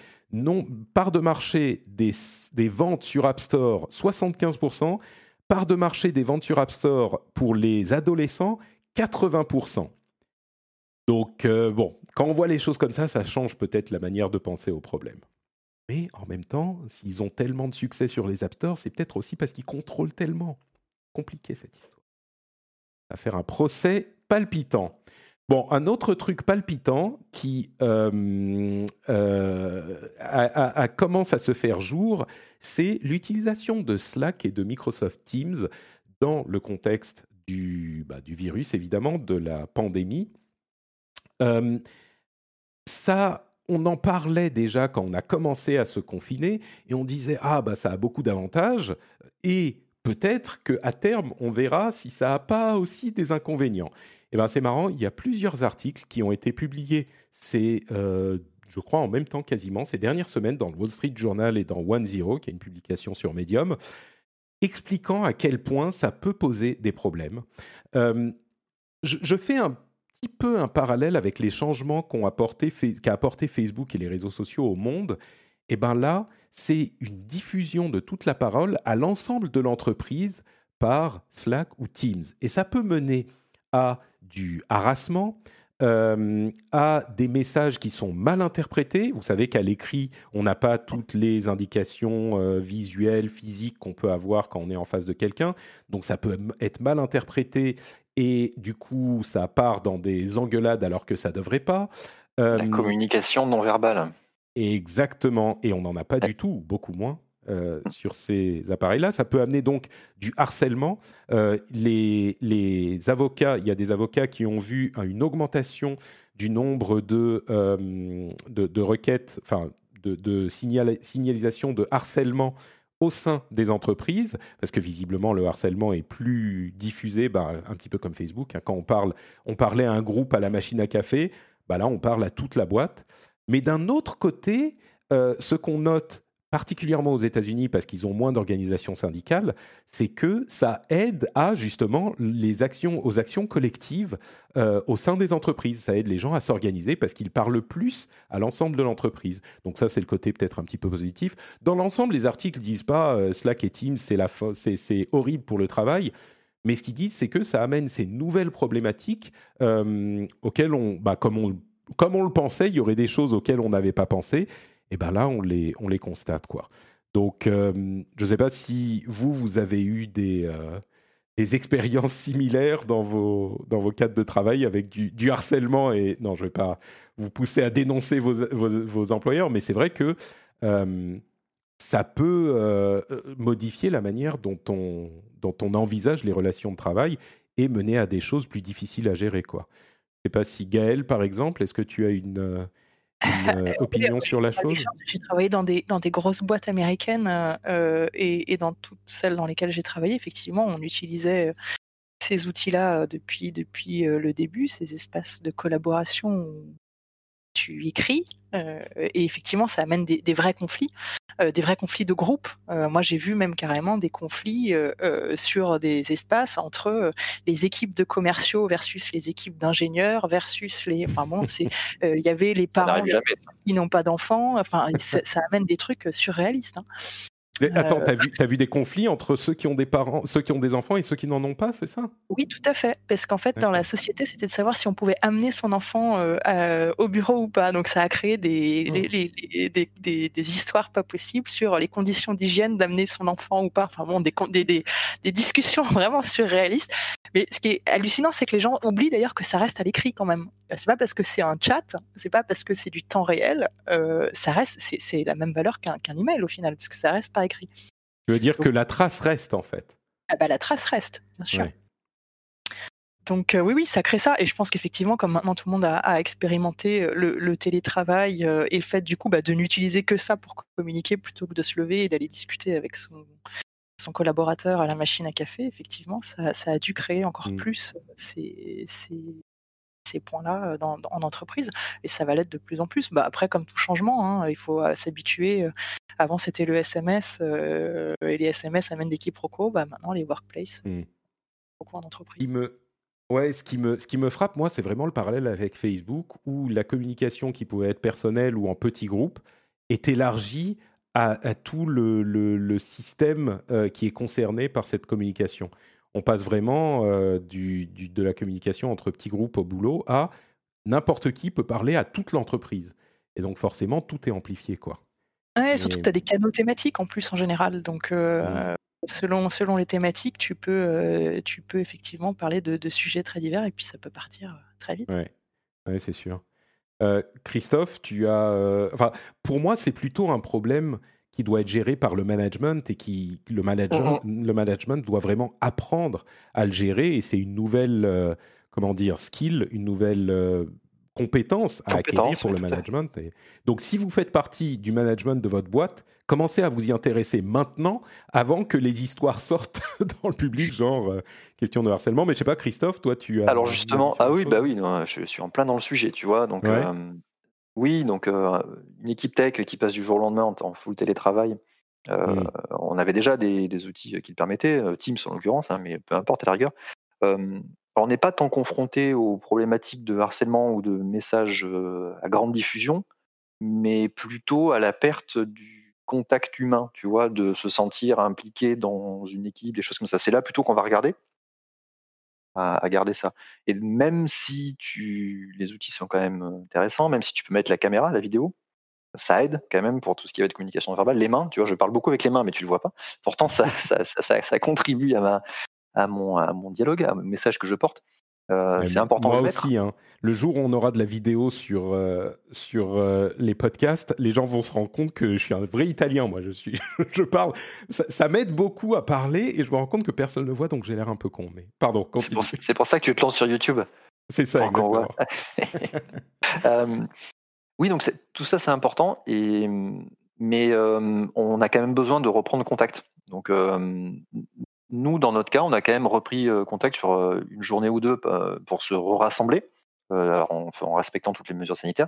[SPEAKER 1] Part de marché des, ventes sur App Store, 75%. Part de marché des ventes sur App Store pour les adolescents, 80%. Donc, bon, quand on voit les choses comme ça, ça change peut-être la manière de penser au problème. Mais en même temps, s'ils ont tellement de succès sur les App Store, c'est peut-être aussi parce qu'ils contrôlent tellement. Compliqué cette histoire. À faire un procès palpitant. Bon, un autre truc palpitant qui euh, euh, commence à se faire jour, c'est l'utilisation de Slack et de Microsoft Teams dans le contexte du, bah, virus, évidemment, de la pandémie. Euh, ça on en parlait déjà quand on a commencé à se confiner et on disait ah bah ça a beaucoup d'avantages et peut-être que à terme on verra si ça n'a pas aussi des inconvénients. Et eh ben c'est marrant, il y a plusieurs articles qui ont été publiés c'est euh, je crois en même temps quasiment ces dernières semaines dans le Wall Street Journal et dans One Zero qui est une publication sur Medium expliquant à quel point ça peut poser des problèmes. Euh, je, fais un peu un parallèle avec les changements qu'a apporté, apporté Facebook et les réseaux sociaux au monde. Et bien là, c'est une diffusion de toute la parole à l'ensemble de l'entreprise par Slack ou Teams. Et ça peut mener à du harassement, euh, à des messages qui sont mal interprétés. Vous savez qu'à l'écrit, on n'a pas toutes les indications euh, visuelles, physiques qu'on peut avoir quand on est en face de quelqu'un. Donc ça peut être mal interprété et du coup, ça part dans des engueulades alors que ça devrait pas.
[SPEAKER 3] La euh, communication non verbale.
[SPEAKER 1] Exactement, et on n'en a pas du tout, beaucoup moins. Euh, sur ces appareils-là. Ça peut amener donc du harcèlement. Euh, les, les, avocats, il y a des avocats qui ont vu une augmentation du nombre de, de, de, requêtes, enfin de, de signalisation de harcèlement au sein des entreprises, parce que visiblement le harcèlement est plus diffusé, bah, un petit peu comme Facebook. Hein. quand on parle, on parlait à un groupe à la machine à café, bah là on parle à toute la boîte. Mais d'un autre côté, euh, ce qu'on note particulièrement aux États-Unis parce qu'ils ont moins d'organisations syndicales, c'est que ça aide à justement les actions, aux actions collectives euh, au sein des entreprises. Ça aide les gens à s'organiser parce qu'ils parlent plus à l'ensemble de l'entreprise. Donc ça, c'est le côté peut-être un petit peu positif. Dans l'ensemble, les articles disent pas euh, Slack et Teams, c'est la c'est horrible pour le travail. Mais ce qu'ils disent, c'est que ça amène ces nouvelles problématiques auxquelles on, bah, comme on, comme on le pensait, il y aurait des choses auxquelles on n'avait pas pensé et ben là, on les, on les constate. quoi. Donc, euh, je ne sais pas si vous, vous avez eu des, euh, des expériences similaires dans vos, dans vos cadres de travail avec du, harcèlement et non, je ne vais pas vous pousser à dénoncer vos, vos, employeurs, mais c'est vrai que euh, ça peut modifier la manière dont on, dont on envisage les relations de travail et mener à des choses plus difficiles à gérer. Quoi. Je ne sais pas si Gaël, par exemple, est-ce que tu as une, une opinion sur la chose
[SPEAKER 2] J'ai travaillé dans des, dans des grosses boîtes américaines euh, et, et, dans toutes celles dans lesquelles j'ai travaillé, effectivement, on utilisait ces outils-là depuis, depuis le début, ces espaces de collaboration tu écris, euh, et effectivement, ça amène des, vrais conflits, euh, des vrais conflits de groupe. Euh, moi, j'ai vu même carrément des conflits sur des espaces entre les équipes de commerciaux versus les équipes d'ingénieurs versus les. Enfin bon, c'est il y avait les parents qui n'ont pas d'enfants. Enfin, ça, amène des trucs surréalistes. Hein.
[SPEAKER 1] Attends, euh, t'as vu, as vu des conflits entre ceux qui ont des parents, ceux qui ont des enfants et ceux qui n'en ont pas, c'est ça?
[SPEAKER 2] Oui, tout à fait. Parce qu'en fait, dans la société, c'était de savoir si on pouvait amener son enfant euh, au bureau ou pas. Donc, ça a créé des, mmh. des, des, des, histoires pas possibles sur les conditions d'hygiène d'amener son enfant ou pas. Enfin bon, des, des, discussions vraiment surréalistes. Mais ce qui est hallucinant, c'est que les gens oublient d'ailleurs que ça reste à l'écrit quand même. C'est pas parce que c'est un chat, c'est pas parce que c'est du temps réel, euh, ça reste, c'est la même valeur qu'un email au final, parce que ça reste pas écrit.
[SPEAKER 1] Tu veux dire que la trace reste en fait
[SPEAKER 2] ah bah, La trace reste, bien sûr. Donc euh, oui, oui, ça crée ça. Et je pense qu'effectivement, comme maintenant tout le monde a, expérimenté euh, le, télétravail et le fait du coup bah, de n'utiliser que ça pour communiquer plutôt que de se lever et d'aller discuter avec son, son collaborateur à la machine à café, effectivement, ça, a dû créer encore mmh. plus ces, ces points-là en entreprise, et ça va l'être de plus en plus. Bah, après, comme tout changement, hein, il faut s'habituer. Avant, c'était le SMS, et les SMS amènent des quiproquos. Bah, maintenant, les workplaces, mmh. beaucoup en entreprise.
[SPEAKER 1] me... Ouais, ce qui, me, ce qui me frappe, moi, c'est vraiment le parallèle avec Facebook, où la communication qui pouvait être personnelle ou en petits groupes est élargie à, tout le, le, système qui est concerné par cette communication on passe vraiment euh, du, de la communication entre petits groupes au boulot à n'importe qui peut parler à toute l'entreprise. Et donc forcément, tout est amplifié. quoi.
[SPEAKER 2] Ouais, surtout que tu as des canaux thématiques en plus en général. Donc euh, selon, selon les thématiques, tu peux, euh, tu peux effectivement parler de, sujets très divers et puis ça peut partir très vite.
[SPEAKER 1] Oui, ouais, c'est sûr. Christophe, tu as... Enfin, pour moi, c'est plutôt un problème qui doit être géré par le management et qui le management, le management doit vraiment apprendre à le gérer et c'est une nouvelle euh, comment dire skill, une nouvelle euh, compétence à acquérir pour le management. Et donc si vous faites partie du management de votre boîte, commencez à vous y intéresser maintenant avant que les histoires sortent dans le public, genre euh, question de harcèlement. Mais je sais pas, Christophe, toi tu as.
[SPEAKER 3] Alors justement, ah oui, bah oui, je suis en plein dans le sujet, tu vois. Donc oui, donc une équipe tech qui passe du jour au lendemain en, full télétravail. Mmh. On avait déjà des, outils qui le permettaient, Teams en l'occurrence, hein, mais peu importe à la rigueur. on n'est pas tant confronté aux problématiques de harcèlement ou de messages à grande diffusion, mais plutôt à la perte du contact humain, tu vois, de se sentir impliqué dans une équipe, des choses comme ça. C'est là plutôt qu'on va regarder à, garder ça. Et même si tu, les outils sont quand même intéressants, même si tu peux mettre la caméra, la vidéo, ça aide quand même pour tout ce qui va être communication verbale. Les mains, tu vois, je parle beaucoup avec les mains, mais tu le vois pas. Pourtant, ça, ça, ça, ça contribue à, ma, à, mon, à mon dialogue, à mon message que je porte. Euh, c'est important
[SPEAKER 1] moi aussi, hein. le jour où on aura de la vidéo sur, euh, sur euh, les podcasts, les gens vont se rendre compte que je suis un vrai Italien. Moi, je suis, je parle. Ça, m'aide beaucoup à parler et je me rends compte que personne ne voit, donc j'ai l'air un peu con. Mais pardon.
[SPEAKER 3] C'est pour, ça que tu te lances sur YouTube.
[SPEAKER 1] C'est ça, exactement.
[SPEAKER 3] oui, donc tout ça, c'est important. Et mais on a quand même besoin de reprendre contact. Donc nous, dans notre cas, on a quand même repris euh, contact sur euh, une journée ou deux euh, pour se rassembler, en, respectant toutes les mesures sanitaires.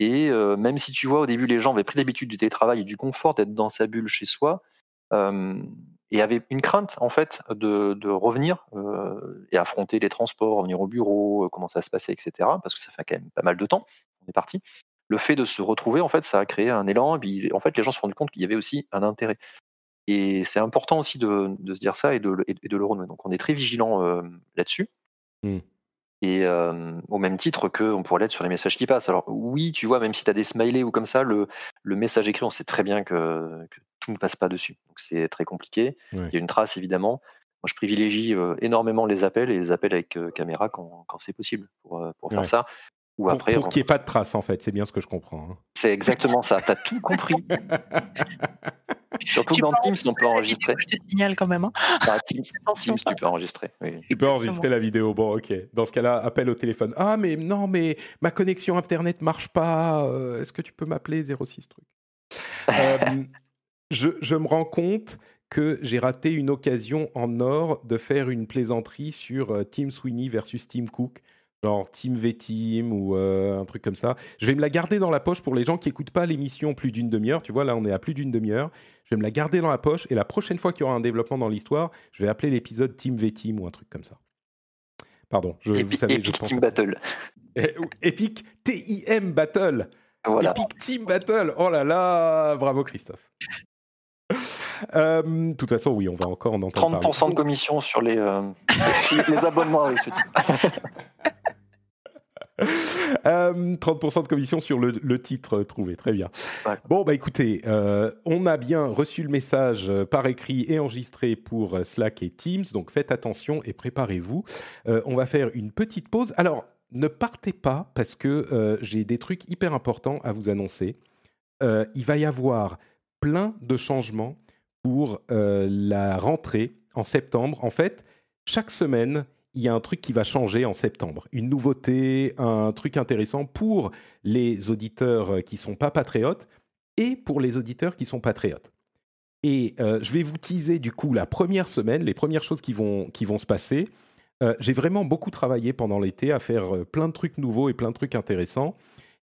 [SPEAKER 3] Et même si tu vois, au début, les gens avaient pris l'habitude du télétravail et du confort d'être dans sa bulle chez soi, et avaient une crainte, en fait, de, revenir et affronter les transports, revenir au bureau, comment ça se passait, etc. Parce que ça fait quand même pas mal de temps, on est parti. Le fait de se retrouver, en fait, ça a créé un élan. Et puis, en fait, les gens se sont rendus compte qu'il y avait aussi un intérêt. Et c'est important aussi de, se dire ça et de, le renouer. Donc on est très vigilant là-dessus. Mmh. Et au même titre qu'on pourrait l'être sur les messages qui passent. Alors oui, tu vois, même si tu as des smileys ou comme ça, le, message écrit, on sait très bien que, tout ne passe pas dessus. Donc c'est très compliqué. Il y a une trace évidemment. Moi, je privilégie énormément les appels et les appels avec caméra quand, c'est possible pour, pour faire ça.
[SPEAKER 1] Ou pour, pour qu'il n'y ait pas de traces, en fait, c'est bien ce que je comprends. Hein.
[SPEAKER 3] C'est exactement ça, tu as tout compris. Surtout dans Teams, on peut enregistrer.
[SPEAKER 2] Je te signale quand même. Hein.
[SPEAKER 3] Bah, Teams, tu peux enregistrer.
[SPEAKER 1] Tu peux enregistrer la vidéo. Bon, ok. Dans ce cas-là, appel au téléphone. Ah, mais non, mais ma connexion Internet marche pas. Euh, est-ce que tu peux m'appeler 06 truc? Euh, je, je, me rends compte que j'ai raté une occasion en or de faire une plaisanterie sur euh, Team Sweeney versus Team Cook genre Team V-Team ou euh, un truc comme ça. Je vais me la garder dans la poche pour les gens qui n'écoutent pas l'émission plus d'une demi-heure. Tu vois, là, on est à plus d'une demi-heure. Je vais me la garder dans la poche et la prochaine fois qu'il y aura un développement dans l'histoire, je vais appeler l'épisode Team V-Team ou un truc comme ça. Pardon, je, vous savez,
[SPEAKER 3] Epic Team Battle.
[SPEAKER 1] Epic T-I-M Battle. Epic Team Battle. Oh là là, bravo Christophe. Euh, de toute façon, oui, on va encore en entendre 30%
[SPEAKER 3] de commission sur les, euh, les abonnements avec ce type.
[SPEAKER 1] 30% euh, de commission sur le, titre trouvé, très bien. Bon, bah écoutez, euh, on a bien reçu le message euh, par écrit et enregistré pour Slack et Teams, donc faites attention et préparez-vous. on va faire une petite pause. Alors, ne partez pas parce que j'ai des trucs hyper importants à vous annoncer. il va y avoir plein de changements pour la rentrée en septembre. En fait, chaque semaine, il y a un truc qui va changer en septembre. Une nouveauté, un truc intéressant pour les auditeurs qui sont pas patriotes et pour les auditeurs qui sont patriotes. Et euh, je vais vous teaser du coup la première semaine, les premières choses qui vont, qui vont se passer. Euh, j'ai vraiment beaucoup travaillé pendant l'été à faire euh, plein de trucs nouveaux et plein de trucs intéressants.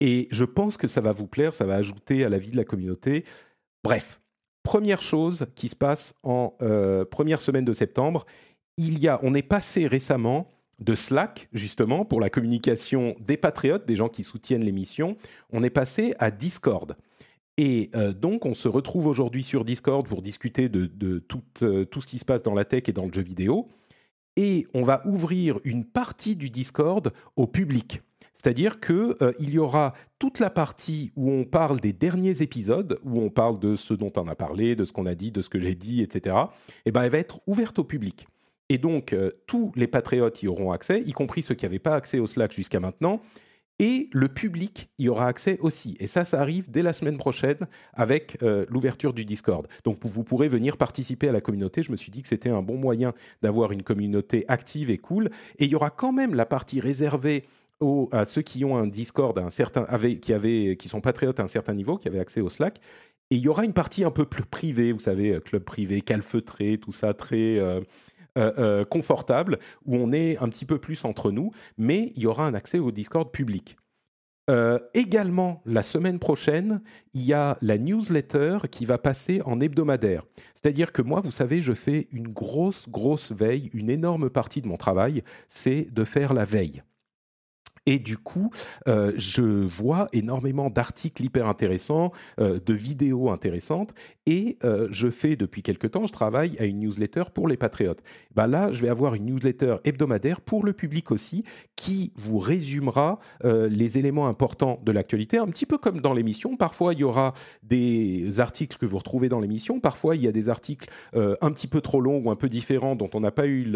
[SPEAKER 1] Et je pense que ça va vous plaire, ça va ajouter à la vie de la communauté. Bref, première chose qui se passe en première semaine de septembre, il y a, on est passé récemment de Slack, justement, pour la communication des patriotes, des gens qui soutiennent l'émission, on est passé à Discord. Et euh, donc, on se retrouve aujourd'hui sur Discord pour discuter de, tout, euh, tout, ce qui se passe dans la tech et dans le jeu vidéo. Et on va ouvrir une partie du Discord au public. C'est-à-dire qu'il euh, y aura toute la partie où on parle des derniers épisodes, où on parle de ce dont on a parlé, de ce qu'on a dit, de ce que j'ai dit, etc. Et ben, elle va être ouverte au public. Et donc, euh, tous les patriotes y auront accès, y compris ceux qui n'avaient pas accès au Slack jusqu'à maintenant. Et le public y aura accès aussi. Et ça, ça arrive dès la semaine prochaine avec euh, l'ouverture du Discord. Donc vous pourrez venir participer à la communauté. Je me suis dit que c'était un bon moyen d'avoir une communauté active et cool. Et il y aura quand même la partie réservée aux, à ceux qui ont un Discord, un certain, qui, avaient, qui sont patriotes à un certain niveau, qui avaient accès au Slack. Et il y aura une partie un peu plus privée, vous savez, euh, club privé, calfeutré, tout ça, très... euh, confortable où on est un petit peu plus entre nous, mais il y aura un accès au Discord public. Euh, également, la semaine prochaine, il y a la newsletter qui va passer en hebdomadaire. C'est-à-dire que moi, vous savez, je fais une grosse, grosse veille. Une énorme partie de mon travail, c'est de faire la veille. Et du coup, euh, je vois énormément d'articles hyper intéressants, euh, de vidéos intéressantes, et euh, je fais depuis quelque temps, je travaille à une newsletter pour les patriotes. Ben là, je vais avoir une newsletter hebdomadaire pour le public aussi, qui vous résumera les éléments importants de l'actualité, un petit peu comme dans l'émission. Parfois, il y aura des articles que vous retrouvez dans l'émission, parfois, il y a des articles un petit peu trop longs ou un peu différents dont on n'a pas eu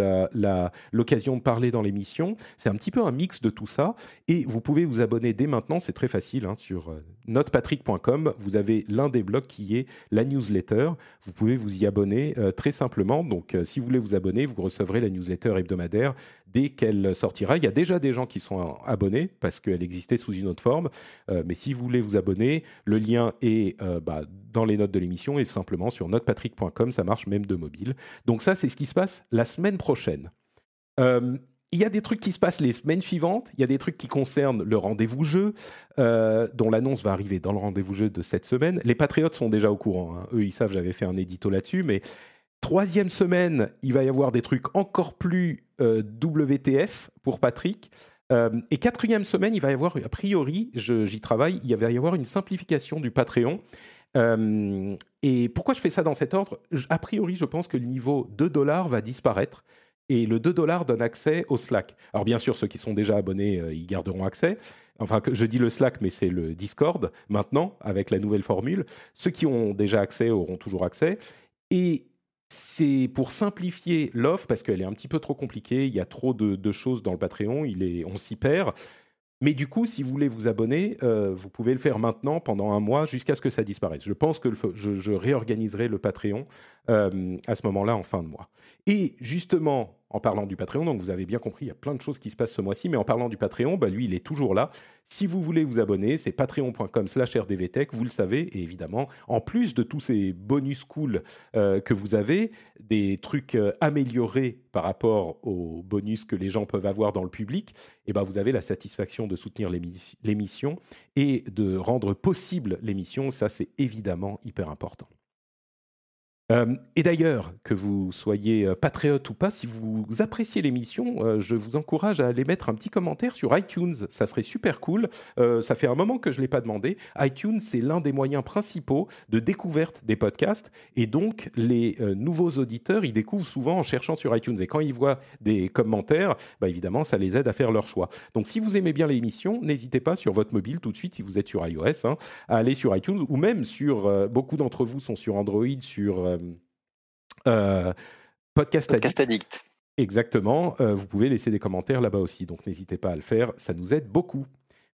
[SPEAKER 1] l'occasion de parler dans l'émission. C'est un petit peu un mix de tout ça. Et vous pouvez vous abonner dès maintenant, c'est très facile, hein, sur euh, notepatrick.com, vous avez l'un des blocs qui est la newsletter. Vous pouvez vous y abonner euh, très simplement. Donc euh, si vous voulez vous abonner, vous recevrez la newsletter hebdomadaire dès qu'elle sortira. Il y a déjà des gens qui sont abonnés parce qu'elle existait sous une autre forme. mais si vous voulez vous abonner, le lien est bah, dans les notes de l'émission et simplement sur notepatrick.com, ça marche même de mobile. Donc ça, c'est ce qui se passe la semaine prochaine il y a des trucs qui se passent les semaines suivantes. Il y a des trucs qui concernent le rendez-vous jeu, euh, dont l'annonce va arriver dans le rendez-vous jeu de cette semaine. Les Patriotes sont déjà au courant. Hein. Eux, ils savent, j'avais fait un édito là-dessus. Mais troisième semaine, il va y avoir des trucs encore plus euh, WTF pour Patrick. Euh, et quatrième semaine, il va y avoir, a priori, j'y travaille, il va y avoir une simplification du Patreon. et pourquoi je fais ça dans cet ordre? A priori, je pense que le niveau 2 dollars va disparaître et le 2 dollars donne accès au Slack. Alors bien sûr, ceux qui sont déjà abonnés, euh, ils garderont accès. Enfin, je dis le Slack, mais c'est le Discord maintenant, avec la nouvelle formule. Ceux qui ont déjà accès auront toujours accès. Et c'est pour simplifier l'offre parce qu'elle est un petit peu trop compliquée. Il y a trop de, choses dans le Patreon. Il est, on s'y perd. Mais du coup, si vous voulez vous abonner, euh, vous pouvez le faire maintenant pendant un mois jusqu'à ce que ça disparaisse. Je pense que je, réorganiserai le Patreon euh, à ce moment-là en fin de mois. Et justement, en parlant du Patreon, donc vous avez bien compris, il y a plein de choses qui se passent ce mois-ci, mais en parlant du Patreon, bah lui, il est toujours là. Si vous voulez vous abonner, c'est patreon.com slash rdvtech, vous le savez, et évidemment, en plus de tous ces bonus cool euh, que vous avez, des trucs euh, améliorés par rapport aux bonus que les gens peuvent avoir dans le public, et eh ben vous avez la satisfaction de soutenir l'émission et de rendre possible l'émission, ça c'est évidemment hyper important. Euh, et d'ailleurs, que vous soyez euh, patriote ou pas, si vous appréciez l'émission, euh, je vous encourage à aller mettre un petit commentaire sur iTunes. Ça serait super cool. ça fait un moment que je ne l'ai pas demandé. iTunes, c'est l'un des moyens principaux de découverte des podcasts. Et donc, les nouveaux auditeurs, ils découvrent souvent en cherchant sur iTunes. Et quand ils voient des commentaires, bah, évidemment, ça les aide à faire leur choix. Donc, si vous aimez bien l'émission, n'hésitez pas sur votre mobile tout de suite, si vous êtes sur iOS, hein, à aller sur iTunes ou même sur. beaucoup d'entre vous sont sur Android, sur
[SPEAKER 3] euh, podcast, Addict.
[SPEAKER 1] Exactement. Euh, vous pouvez laisser des commentaires là-bas aussi. Donc n'hésitez pas à le faire. Ça nous aide beaucoup.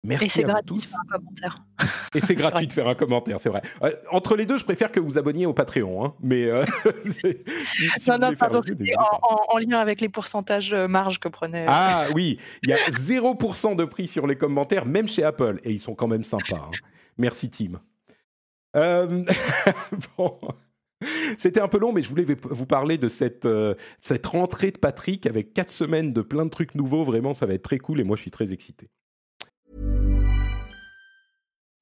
[SPEAKER 1] Merci
[SPEAKER 2] Et c'est
[SPEAKER 1] gratuit
[SPEAKER 2] tous. de faire un commentaire.
[SPEAKER 1] Et c'est gratuit de faire un commentaire, c'est vrai. Euh, entre les deux, je préfère que vous abonniez au Patreon. Hein, mais
[SPEAKER 2] non, non, pardon, c'était en, lien avec les pourcentages marge que prenait.
[SPEAKER 1] Ah oui, il y a 0% de prix sur les commentaires, même chez Apple. Et ils sont quand même sympas. Hein. Merci, Tim. bon. C'était un peu long, mais je voulais vous parler de cette, euh, cette rentrée de Patrick avec quatre semaines de plein de trucs nouveaux. Vraiment, ça va être très cool et moi, je suis très excité.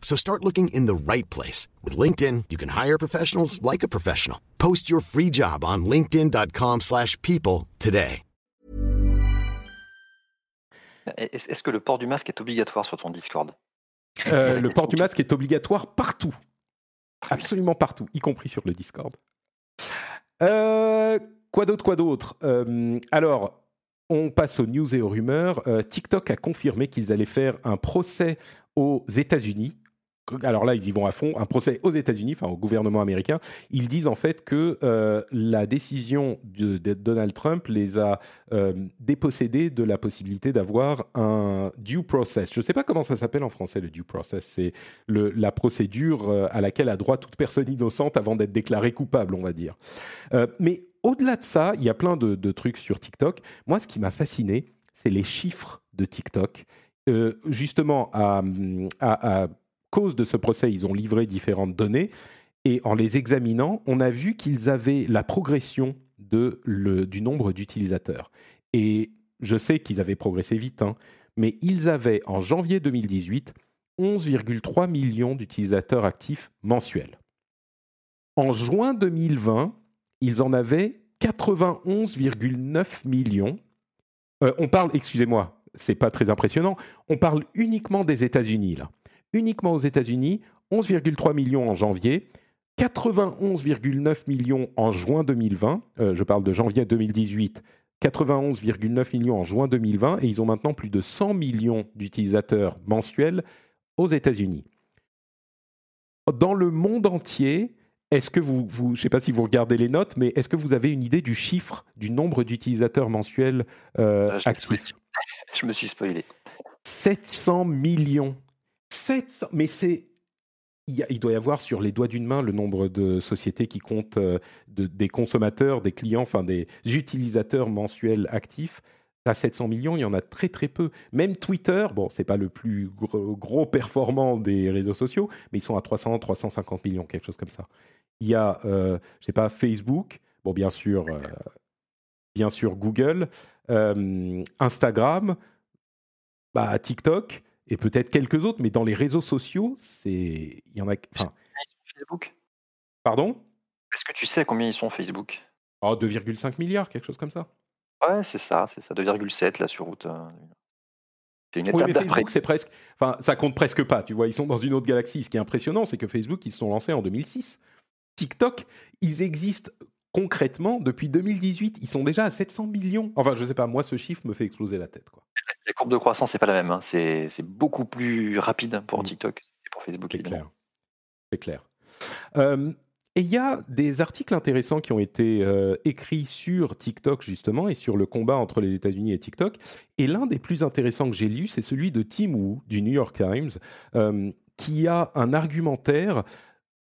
[SPEAKER 4] So start looking in the right place. With LinkedIn, you can hire professionals like a professional. Post your free job on linkedin.com slash people today.
[SPEAKER 3] Est-ce que le port du masque est obligatoire sur ton Discord?
[SPEAKER 1] Euh, Le port du masque est obligatoire partout. Absolument partout, y compris sur le Discord. Euh, quoi d'autre, quoi d'autre? Euh, Alors, on passe aux news et aux rumeurs. Euh, TikTok a confirmé qu'ils allaient faire un procès aux États-Unis alors là, ils y vont à fond, un procès aux États-Unis, enfin au gouvernement américain. Ils disent en fait que euh, la décision de, Donald Trump les a euh, dépossédés de la possibilité d'avoir un due process. Je ne sais pas comment ça s'appelle en français, le due process. C'est la procédure euh, à laquelle a droit toute personne innocente avant d'être déclarée coupable, on va dire. mais au-delà de ça, il y a plein de, trucs sur TikTok. Moi, ce qui m'a fasciné, c'est les chiffres de TikTok. justement, à, à cause de ce procès, ils ont livré différentes données. Et en les examinant, on a vu qu'ils avaient la progression du nombre d'utilisateurs. Et je sais qu'ils avaient progressé vite, hein, mais ils avaient en janvier 2018 11,3 millions d'utilisateurs actifs mensuels. En juin 2020, ils en avaient 91,9 millions. Euh, on parle, excusez-moi, c'est pas très impressionnant, on parle uniquement des États-Unis là uniquement aux États-Unis, 11,3 millions en janvier, 91,9 millions en juin 2020, euh, je parle de janvier 2018, 91,9 millions en juin 2020, et ils ont maintenant plus de 100 millions d'utilisateurs mensuels aux États-Unis. Dans le monde entier, est-ce que vous, je ne sais pas si vous regardez les notes, mais est-ce que vous avez une idée du chiffre du nombre d'utilisateurs mensuels euh,
[SPEAKER 3] Ah,
[SPEAKER 1] actifs
[SPEAKER 3] suis- je me suis spoilé.
[SPEAKER 1] 700 millions. 700, mais. Il, doit y avoir sur les doigts d'une main le nombre de sociétés qui comptent euh, de- des consommateurs, des clients, enfin des utilisateurs mensuels actifs. À 700 millions, il y en a très très peu. Même Twitter, bon, c'est pas le plus gros, performant des réseaux sociaux, mais ils sont à 300, 350 millions, quelque chose comme ça. Il y a, euh, je sais pas, Facebook, bon, bien sûr, euh, bien sûr Google, Instagram, bah, TikTok et peut-être quelques autres, mais dans les réseaux sociaux, c'est il y en a. Enfin,
[SPEAKER 3] Facebook?
[SPEAKER 1] Pardon?
[SPEAKER 3] Est-ce que tu sais combien ils sont Facebook?
[SPEAKER 1] Oh, 2,5 milliards, quelque chose comme ça.
[SPEAKER 3] Ouais, c'est ça, c'est ça, 2,7 là sur route. euh, C'est une
[SPEAKER 1] Oui,
[SPEAKER 3] étape
[SPEAKER 1] mais
[SPEAKER 3] d'après.
[SPEAKER 1] Facebook, c'est presque. Enfin, ça compte presque pas. Tu vois, ils sont dans une autre galaxie. Ce qui est impressionnant, c'est que Facebook, ils se sont lancés en 2006. TikTok, ils existent concrètement depuis 2018. Ils sont déjà à 700 millions. Enfin, je sais pas. Moi, ce chiffre me fait exploser la tête. Quoi.
[SPEAKER 3] La courbe de croissance, c'est pas la même. hein. C'est beaucoup plus rapide pour
[SPEAKER 1] Mm.
[SPEAKER 3] TikTok et pour Facebook,
[SPEAKER 1] C'est clair. C'est clair. Euh, et il y a des articles intéressants qui ont été euh, écrits sur TikTok, justement, et sur le combat entre les États-Unis et TikTok. Et l'un des plus intéressants que j'ai lu, c'est celui de Tim Wu, du New York Times, euh, qui a un argumentaire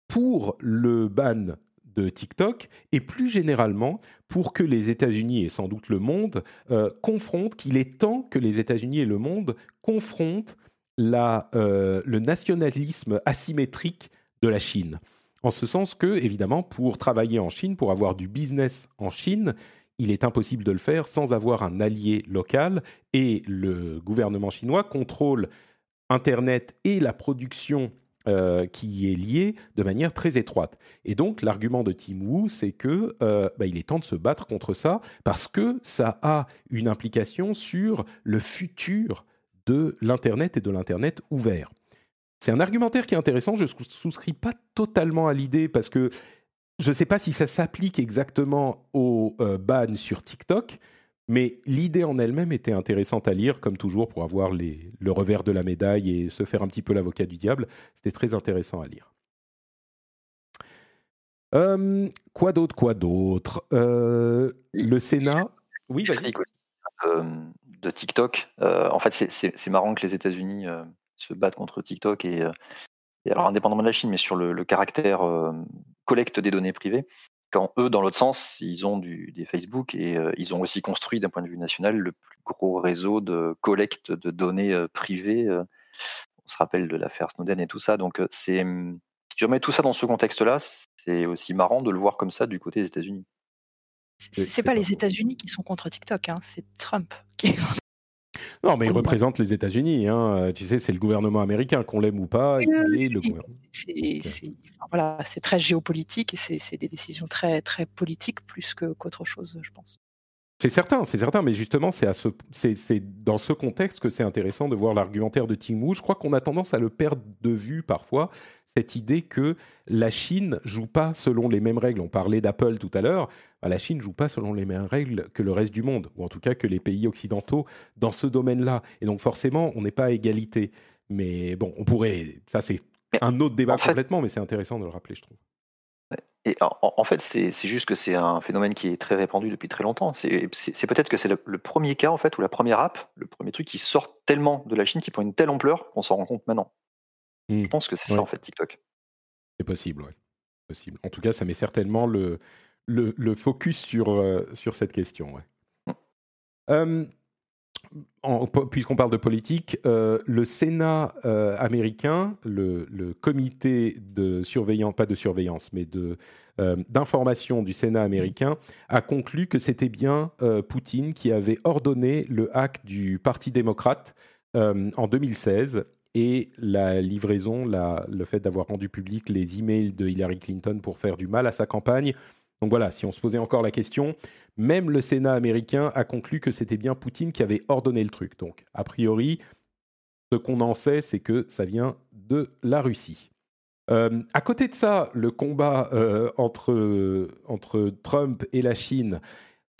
[SPEAKER 1] pour le ban de TikTok et plus généralement pour que les États-Unis et sans doute le monde euh, confrontent, qu'il est temps que les États-Unis et le monde confrontent la, euh, le nationalisme asymétrique de la Chine. En ce sens que, évidemment, pour travailler en Chine, pour avoir du business en Chine, il est impossible de le faire sans avoir un allié local et le gouvernement chinois contrôle Internet et la production euh, qui est liée de manière très étroite. Et donc, l'argument de Tim Wu, c'est que euh, bah, il est temps de se battre contre ça parce que ça a une implication sur le futur de l'Internet et de l'Internet ouvert. C'est un argumentaire qui est intéressant. Je ne souscris pas totalement à l'idée parce que je ne sais pas si ça s'applique exactement au euh, ban sur TikTok, mais l'idée en elle-même était intéressante à lire, comme toujours, pour avoir les, le revers de la médaille et se faire un petit peu l'avocat du diable. C'était très intéressant à lire. Euh, quoi d'autre Quoi d'autre? Euh, Le Sénat. Oui, vas-y.
[SPEAKER 3] Euh, de TikTok. Euh, en fait, c'est- marrant que les États-Unis se battent contre TikTok et, et alors indépendamment de la Chine, mais sur le, le caractère collecte des données privées. Quand eux, dans l'autre sens, ils ont du, des Facebook et euh, ils ont aussi construit d'un point de vue national le plus gros réseau de collecte de données euh, privées. euh. on se rappelle de l'affaire Snowden et tout ça. Donc, c'est hum, si tu remets tout ça dans ce contexte-là, c'est aussi marrant de le voir comme ça du côté des États-Unis.
[SPEAKER 2] C'est pas
[SPEAKER 1] pas
[SPEAKER 2] les. États-Unis qui sont contre TikTok, hein, c'est Trump qui est contre.
[SPEAKER 1] Non, mais il représente les États-Unis. hein. Euh, Tu sais, c'est le gouvernement américain, qu'on l'aime ou pas. Il est le gouvernement.
[SPEAKER 2] C'est voilà, très géopolitique et c'est c'est des décisions très, très politiques plus que- qu'autre chose, je pense.
[SPEAKER 1] C'est certain, c'est certain, mais justement, c'est à ce, c'est, c'est dans ce contexte que c'est intéressant de voir l'argumentaire de Tim Wu. Je crois qu'on a tendance à le perdre de vue parfois, cette idée que la Chine joue pas selon les mêmes règles. On parlait d'Apple tout à l'heure. Bah, la Chine joue pas selon les mêmes règles que le reste du monde, ou en tout cas que les pays occidentaux dans ce domaine-là. Et donc forcément, on n'est pas à égalité. Mais bon, on pourrait. Ça, c'est un autre débat
[SPEAKER 3] en fait-
[SPEAKER 1] complètement, mais c'est intéressant de le rappeler, je trouve.
[SPEAKER 3] Et en, fait, c'est juste que c'est un phénomène qui est très répandu depuis très longtemps. C'est peut-être que c'est le, le premier cas, en fait, ou la première app, le premier truc qui sort tellement de la Chine, qui prend une telle ampleur qu'on s'en rend compte maintenant.
[SPEAKER 1] Mm.
[SPEAKER 3] Je pense que c'est
[SPEAKER 1] Ouais.
[SPEAKER 3] ça, en fait, TikTok.
[SPEAKER 1] C'est possible, ouais. Possible. En tout cas, ça met certainement le, le, le focus sur, euh, sur cette question. Ouais.
[SPEAKER 3] Mm.
[SPEAKER 1] Euh, po- Puisqu'on parle de politique, euh, le Sénat euh, américain, le, le comité de surveillance, pas de surveillance, mais de euh, d'information du Sénat américain, a conclu que c'était bien Poutine qui avait ordonné le hack du Parti démocrate en 2016 et la livraison, le fait d'avoir rendu public les emails de Hillary Clinton pour faire du mal à sa campagne. Donc voilà, si on se posait encore la question, même le Sénat américain a conclu que c'était bien Poutine qui avait ordonné le truc. Donc, a priori, ce qu'on en sait, c'est que ça vient de la Russie. Euh, à côté de ça, le combat euh, entre Trump et la Chine,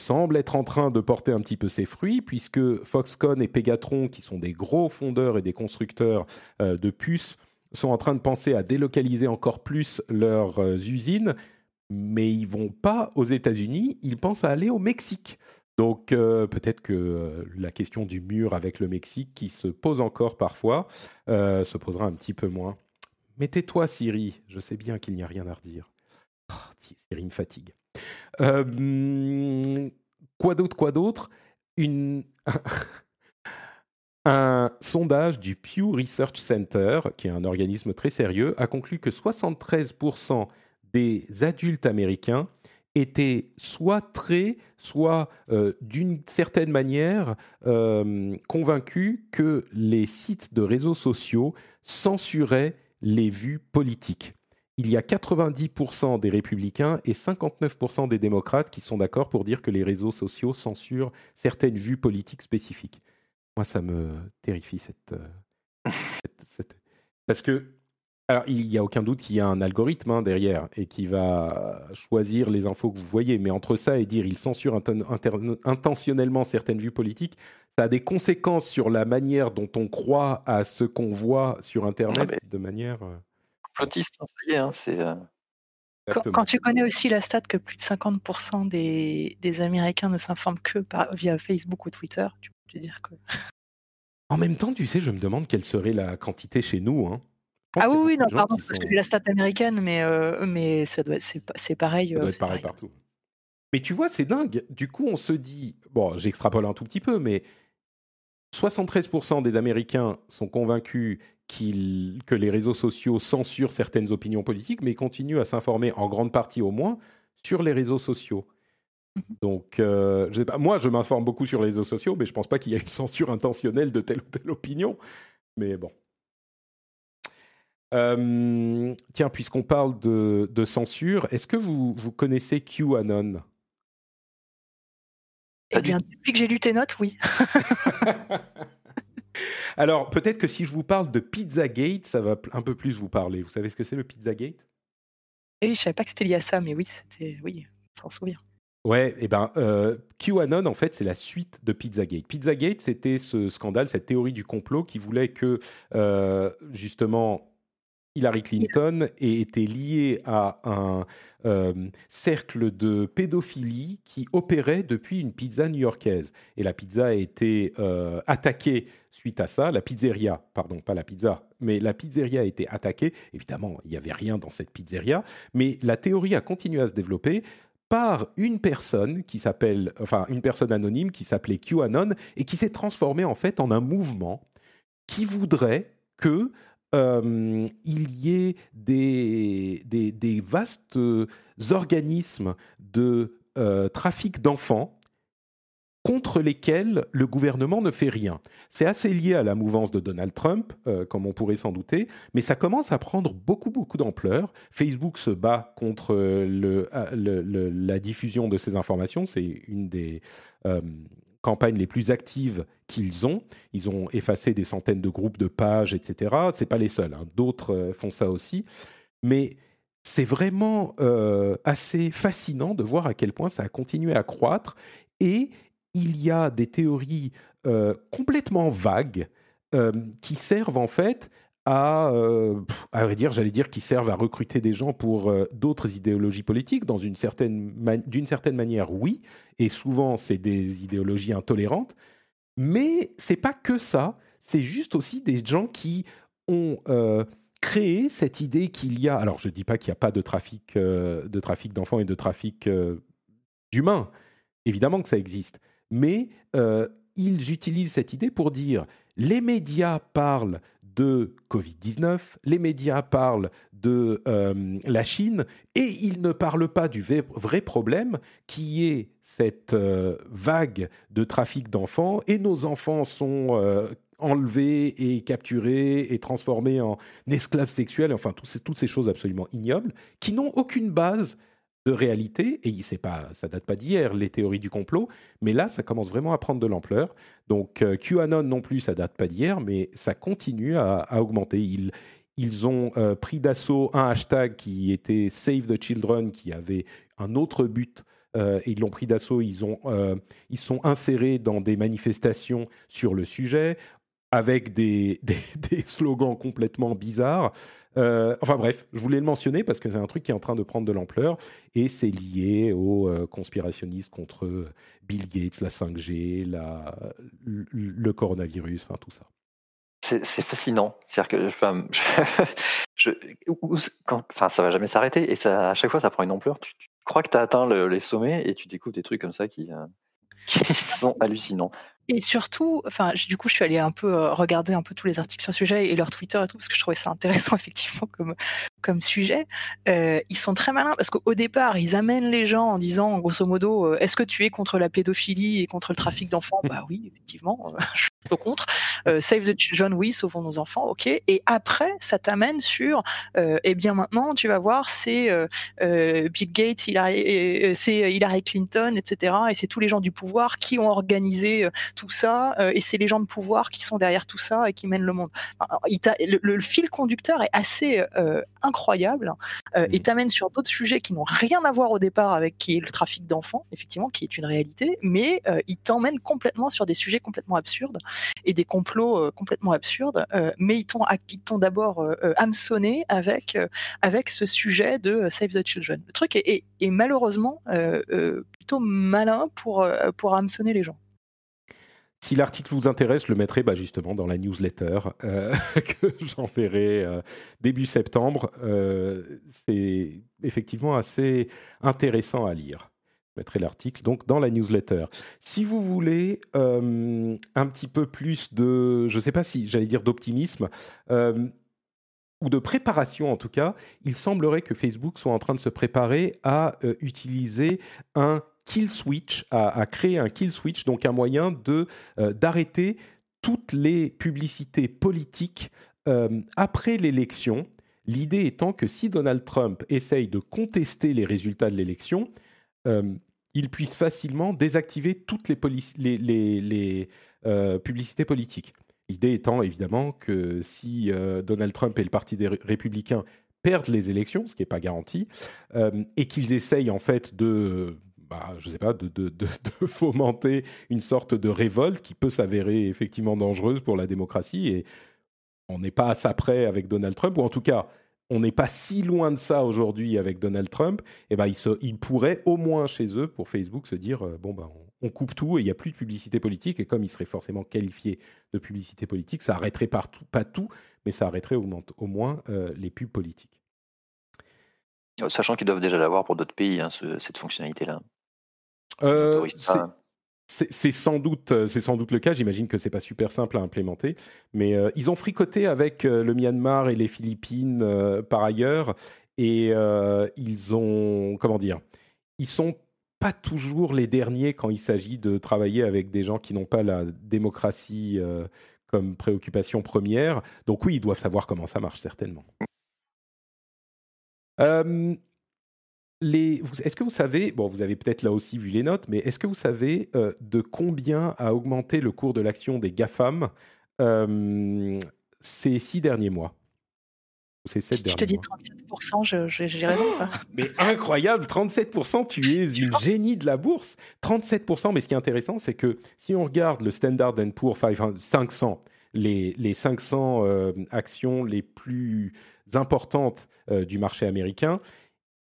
[SPEAKER 1] semble être en train de porter un petit peu ses fruits, puisque Foxconn et Pegatron, qui sont des gros fondeurs et des constructeurs de puces, sont en train de penser à délocaliser encore plus leurs usines, mais ils vont pas aux États-Unis, ils pensent à aller au Mexique. Donc euh, peut-être que euh, la question du mur avec le Mexique, qui se pose encore parfois, euh, se posera un petit peu moins. Mais tais-toi, Siri, je sais bien qu'il n'y a rien à redire. Oh, Siri me fatigue. Quoi d'autre, quoi d'autre? Un sondage du Pew Research Center, qui est un organisme très sérieux, a conclu que 73% des adultes américains étaient soit très, soit euh, d'une certaine manière euh, convaincus que les sites de réseaux sociaux censuraient les vues politiques. Il y a 90% des républicains et 59% des démocrates qui sont d'accord pour dire que les réseaux sociaux censurent certaines vues politiques spécifiques. Moi, ça me terrifie cette, euh, cette parce que alors, il n'y a aucun doute qu'il y a un algorithme hein, derrière et qui va choisir les infos que vous voyez. Mais entre ça et dire il censure intentionnellement certaines vues politiques, ça a des conséquences sur la manière dont on croit à ce qu'on voit sur Internet de manière.
[SPEAKER 3] Complotiste, hein, hein, c'est. Euh,
[SPEAKER 2] quand, tu connais aussi la stat que plus de 50% des, des Américains ne s'informent que par, via Facebook ou Twitter, tu peux te dire que.
[SPEAKER 1] En même temps, tu sais, je me demande quelle serait la quantité chez nous. Hein.
[SPEAKER 2] Ah oui, oui, non, pardon, parce que la stat américaine, mais, euh, mais ça doit c'est, pareil.
[SPEAKER 1] Ça doit euh, être pareil, partout. Mais tu vois, c'est dingue. Du coup, on se dit, bon, j'extrapole un tout petit peu, mais 73% des Américains sont convaincus que les réseaux sociaux censurent certaines opinions politiques, mais continuent à s'informer, en grande partie au moins, sur les réseaux sociaux. Mmh Donc, euh, je sais pas, moi, je m'informe beaucoup sur les réseaux sociaux, mais je ne pense pas qu'il y ait une censure intentionnelle de telle ou telle opinion. Mais bon. Euh, tiens, puisqu'on parle de, censure, est-ce que vous, vous connaissez QAnon?
[SPEAKER 2] Eh bien, depuis que j'ai lu tes notes, oui.
[SPEAKER 1] Alors, peut-être que si je vous parle de Pizzagate, ça va un peu plus vous parler. Vous savez ce que c'est le Pizzagate?
[SPEAKER 2] Oui, je ne savais pas que c'était lié à ça, mais oui, c'était, oui, s'en souvient.
[SPEAKER 1] Ouais, et eh ben euh, QAnon en fait c'est la suite de Pizzagate. Pizzagate c'était ce scandale, cette théorie du complot qui voulait que euh, justement Hillary Clinton ait été liée à un euh, cercle de pédophilie qui opérait depuis une pizza new-yorkaise. Et la pizza a été euh, attaquée suite à ça. La pizzeria, pardon, pas la pizza, mais la pizzeria a été attaquée. Évidemment, il n'y avait rien dans cette pizzeria, mais la théorie a continué à se développer par une personne qui s'appelle, enfin une personne anonyme qui s'appelait QAnon et qui s'est transformée en fait en un mouvement qui voudrait que euh, il y ait des, des, vastes euh, organismes de euh, trafic d'enfants contre lesquels le gouvernement ne fait rien. C'est assez lié à la mouvance de Donald Trump, comme on pourrait s'en douter, mais ça commence à prendre beaucoup, beaucoup d'ampleur. Facebook se bat contre le, la diffusion de ces informations. C'est une des campagnes les plus actives qu'ils ont. Ils ont effacé des centaines de groupes de pages, etc. C'est pas les seuls. Hein. D'autres euh, font ça aussi. Mais c'est vraiment euh, assez fascinant de voir à quel point ça a continué à croître. Et il y a des théories euh, complètement vagues qui servent en fait à, euh, à vrai dire, j'allais dire, qui servent à recruter des gens pour euh, d'autres idéologies politiques. Dans une certaine d'une certaine manière, oui, et souvent c'est des idéologies intolérantes. Mais c'est pas que ça. C'est juste aussi des gens qui ont euh, créé cette idée qu'il y a. Alors, je dis pas qu'il n'y a pas de trafic de trafic d'enfants et de trafic d'humains. Évidemment que ça existe, mais ils utilisent cette idée pour dire les médias parlent de Covid-19, les médias parlent de euh, la Chine et ils ne parlent pas du vrai problème qui est cette euh, vague de trafic d'enfants et nos enfants sont euh, enlevés et capturés et transformés en esclaves sexuels, enfin toutes ces choses absolument ignobles qui n'ont aucune base de réalité, et c'est pas, ça date pas d'hier, les théories du complot, mais là, ça commence vraiment à prendre de l'ampleur. Donc euh, QAnon non plus, ça date pas d'hier, mais ça continue à, augmenter. Ils, ils ont euh, pris d'assaut un hashtag qui était Save the Children, qui avait un autre but et ils l'ont pris d'assaut. Ils ont, ils sont insérés dans des manifestations sur le sujet avec des, slogans complètement bizarres. Enfin bref, je voulais le mentionner parce que c'est un truc qui est en train de prendre de l'ampleur et c'est lié aux conspirationnistes contre Bill Gates, la 5G, la, le coronavirus, enfin tout ça.
[SPEAKER 3] C'est fascinant. C'est-à-dire que je, quand, ça va jamais s'arrêter et ça, à chaque fois ça prend une ampleur. Tu, crois que tu as atteint les sommets et tu découvres des trucs comme ça qui, euh, qui sont hallucinants.
[SPEAKER 2] Et surtout, enfin, du coup, je suis allée un peu euh, regarder un peu tous les articles sur le sujet et leur Twitter et tout, parce que je trouvais ça intéressant, effectivement, comme, comme sujet. Euh, ils sont très malins parce qu'au départ, ils amènent les gens en disant, grosso modo, euh, est-ce que tu es contre la pédophilie et contre le trafic d'enfants? Bah oui, effectivement, plutôt contre. Save the children, oui, sauvons nos enfants, ok. Et après, ça t'amène sur, eh bien maintenant, tu vas voir, c'est Bill Gates, Hillary, c'est Hillary Clinton, etc. Et c'est tous les gens du pouvoir qui ont organisé tout ça, euh, et c'est les gens de pouvoir qui sont derrière tout ça et qui mènent le monde. le, fil conducteur est assez euh, incroyable euh, et mmh. t'amène sur d'autres sujets qui n'ont rien à voir au départ avec qui est le trafic d'enfants, effectivement, qui est une réalité, mais il t'emmène complètement sur des sujets complètement absurdes et des complots complètement absurdes, mais ils t'ont d'abord hameçonné avec avec ce sujet de Save the Children. Le truc est, malheureusement plutôt malin pour pour hameçonner les gens.
[SPEAKER 1] Si l'article vous intéresse, je le mettrai bah, justement dans la newsletter euh, que j'enverrai euh, début septembre. Euh, c'est effectivement assez intéressant à lire. Je mettrai l'article donc dans la newsletter. Si vous voulez un petit peu plus de, je ne sais pas si j'allais dire d'optimisme, ou de préparation en tout cas, il semblerait que Facebook soit en train de se préparer à utiliser un kill switch, à, créer un kill switch, donc un moyen de euh, d'arrêter toutes les publicités politiques euh, après l'élection. L'idée étant que si Donald Trump essaye de contester les résultats de l'élection, euh, il puisse facilement désactiver toutes les, les, publicités politiques. L'idée étant évidemment que si Donald Trump et le Parti des Républicains perdent les élections, ce qui n'est pas garanti, et qu'ils essayent en fait de bah, sais pas, de, de, fomenter une sorte de révolte qui peut s'avérer effectivement dangereuse pour la démocratie. Et on n'est pas à ça près avec Donald Trump, ou en tout cas, on n'est pas si loin de ça aujourd'hui avec Donald Trump. Et ben, ils, pourraient au moins chez eux, pour Facebook, se dire euh, bon, ben, on, coupe tout et il n'y a plus de publicité politique. Et comme ils seraient forcément qualifiés de publicité politique, ça arrêterait partout, pas tout, mais ça arrêterait au, moins euh, les pubs politiques.
[SPEAKER 3] Sachant qu'ils doivent déjà l'avoir pour d'autres pays, hein, cette fonctionnalité-là.
[SPEAKER 1] Euh, c'est sans doute, euh, c'est sans doute le cas. J'imagine que c'est pas super simple à implémenter, mais euh, ils ont fricoté avec le Myanmar et les Philippines par ailleurs, et ils ont, comment dire, ils sont pas toujours les derniers quand il s'agit de travailler avec des gens qui n'ont pas la démocratie comme préoccupation première. Donc oui, ils doivent savoir comment ça marche certainement. Est-ce que vous savez, bon, vous avez peut-être là aussi vu les notes, mais est-ce que vous savez euh, de combien a augmenté le cours de l'action des GAFAM euh, ces six derniers mois?
[SPEAKER 2] Ces sept Je te dis 37%, j'ai raison ou pas?
[SPEAKER 1] Mais incroyable, 37%, tu es une génie de la bourse. 37%, mais ce qui est intéressant, c'est que si on regarde le Standard Poor's 500, les, les 500 euh, actions les plus importantes du marché américain,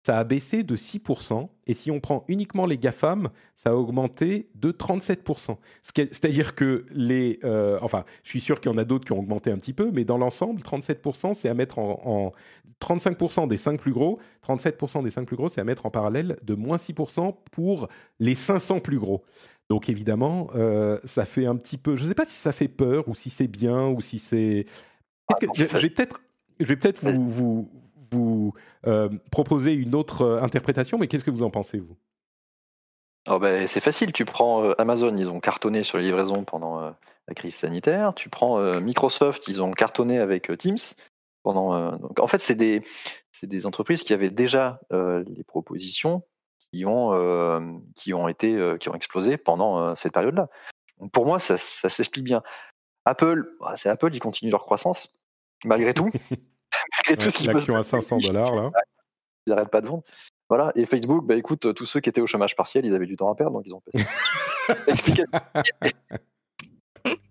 [SPEAKER 1] ça a baissé de 6%, et si on prend uniquement les GAFAM, ça a augmenté de 37%. C'est-à-dire que les... Euh, enfin, je suis sûr qu'il y en a d'autres qui ont augmenté un petit peu, mais dans l'ensemble, 37%, c'est à mettre en, 35% des 5 plus gros, 37% des 5 plus gros, c'est à mettre en parallèle de moins 6% pour les 500 plus gros. Donc évidemment, euh, ça fait un petit peu... Je ne sais pas si ça fait peur, ou si c'est bien, ou si c'est... Je, vais peut-être... Je vais peut-être vous, vous, vous euh, proposer une autre euh, interprétation, mais qu'est-ce que vous en pensez, vous?
[SPEAKER 3] Oh ben, C'est facile, tu prends euh, Amazon, ils ont cartonné sur les livraisons pendant la crise sanitaire, tu prends Microsoft, ils ont cartonné avec Teams. Pendant, donc, en fait, c'est des, des entreprises qui avaient déjà les propositions qui ont, qui ont été qui ont explosé pendant cette période-là. Pour moi, ça, ça s'explique bien. Apple, bah, c'est Apple, ils continuent leur croissance malgré tout.
[SPEAKER 1] L'action à 500 dollars, là.
[SPEAKER 3] Ils n'arrêtent pas de vendre. Voilà, et Facebook, bah écoute, tous ceux qui étaient au chômage partiel, ils avaient du temps à perdre, donc ils ont fait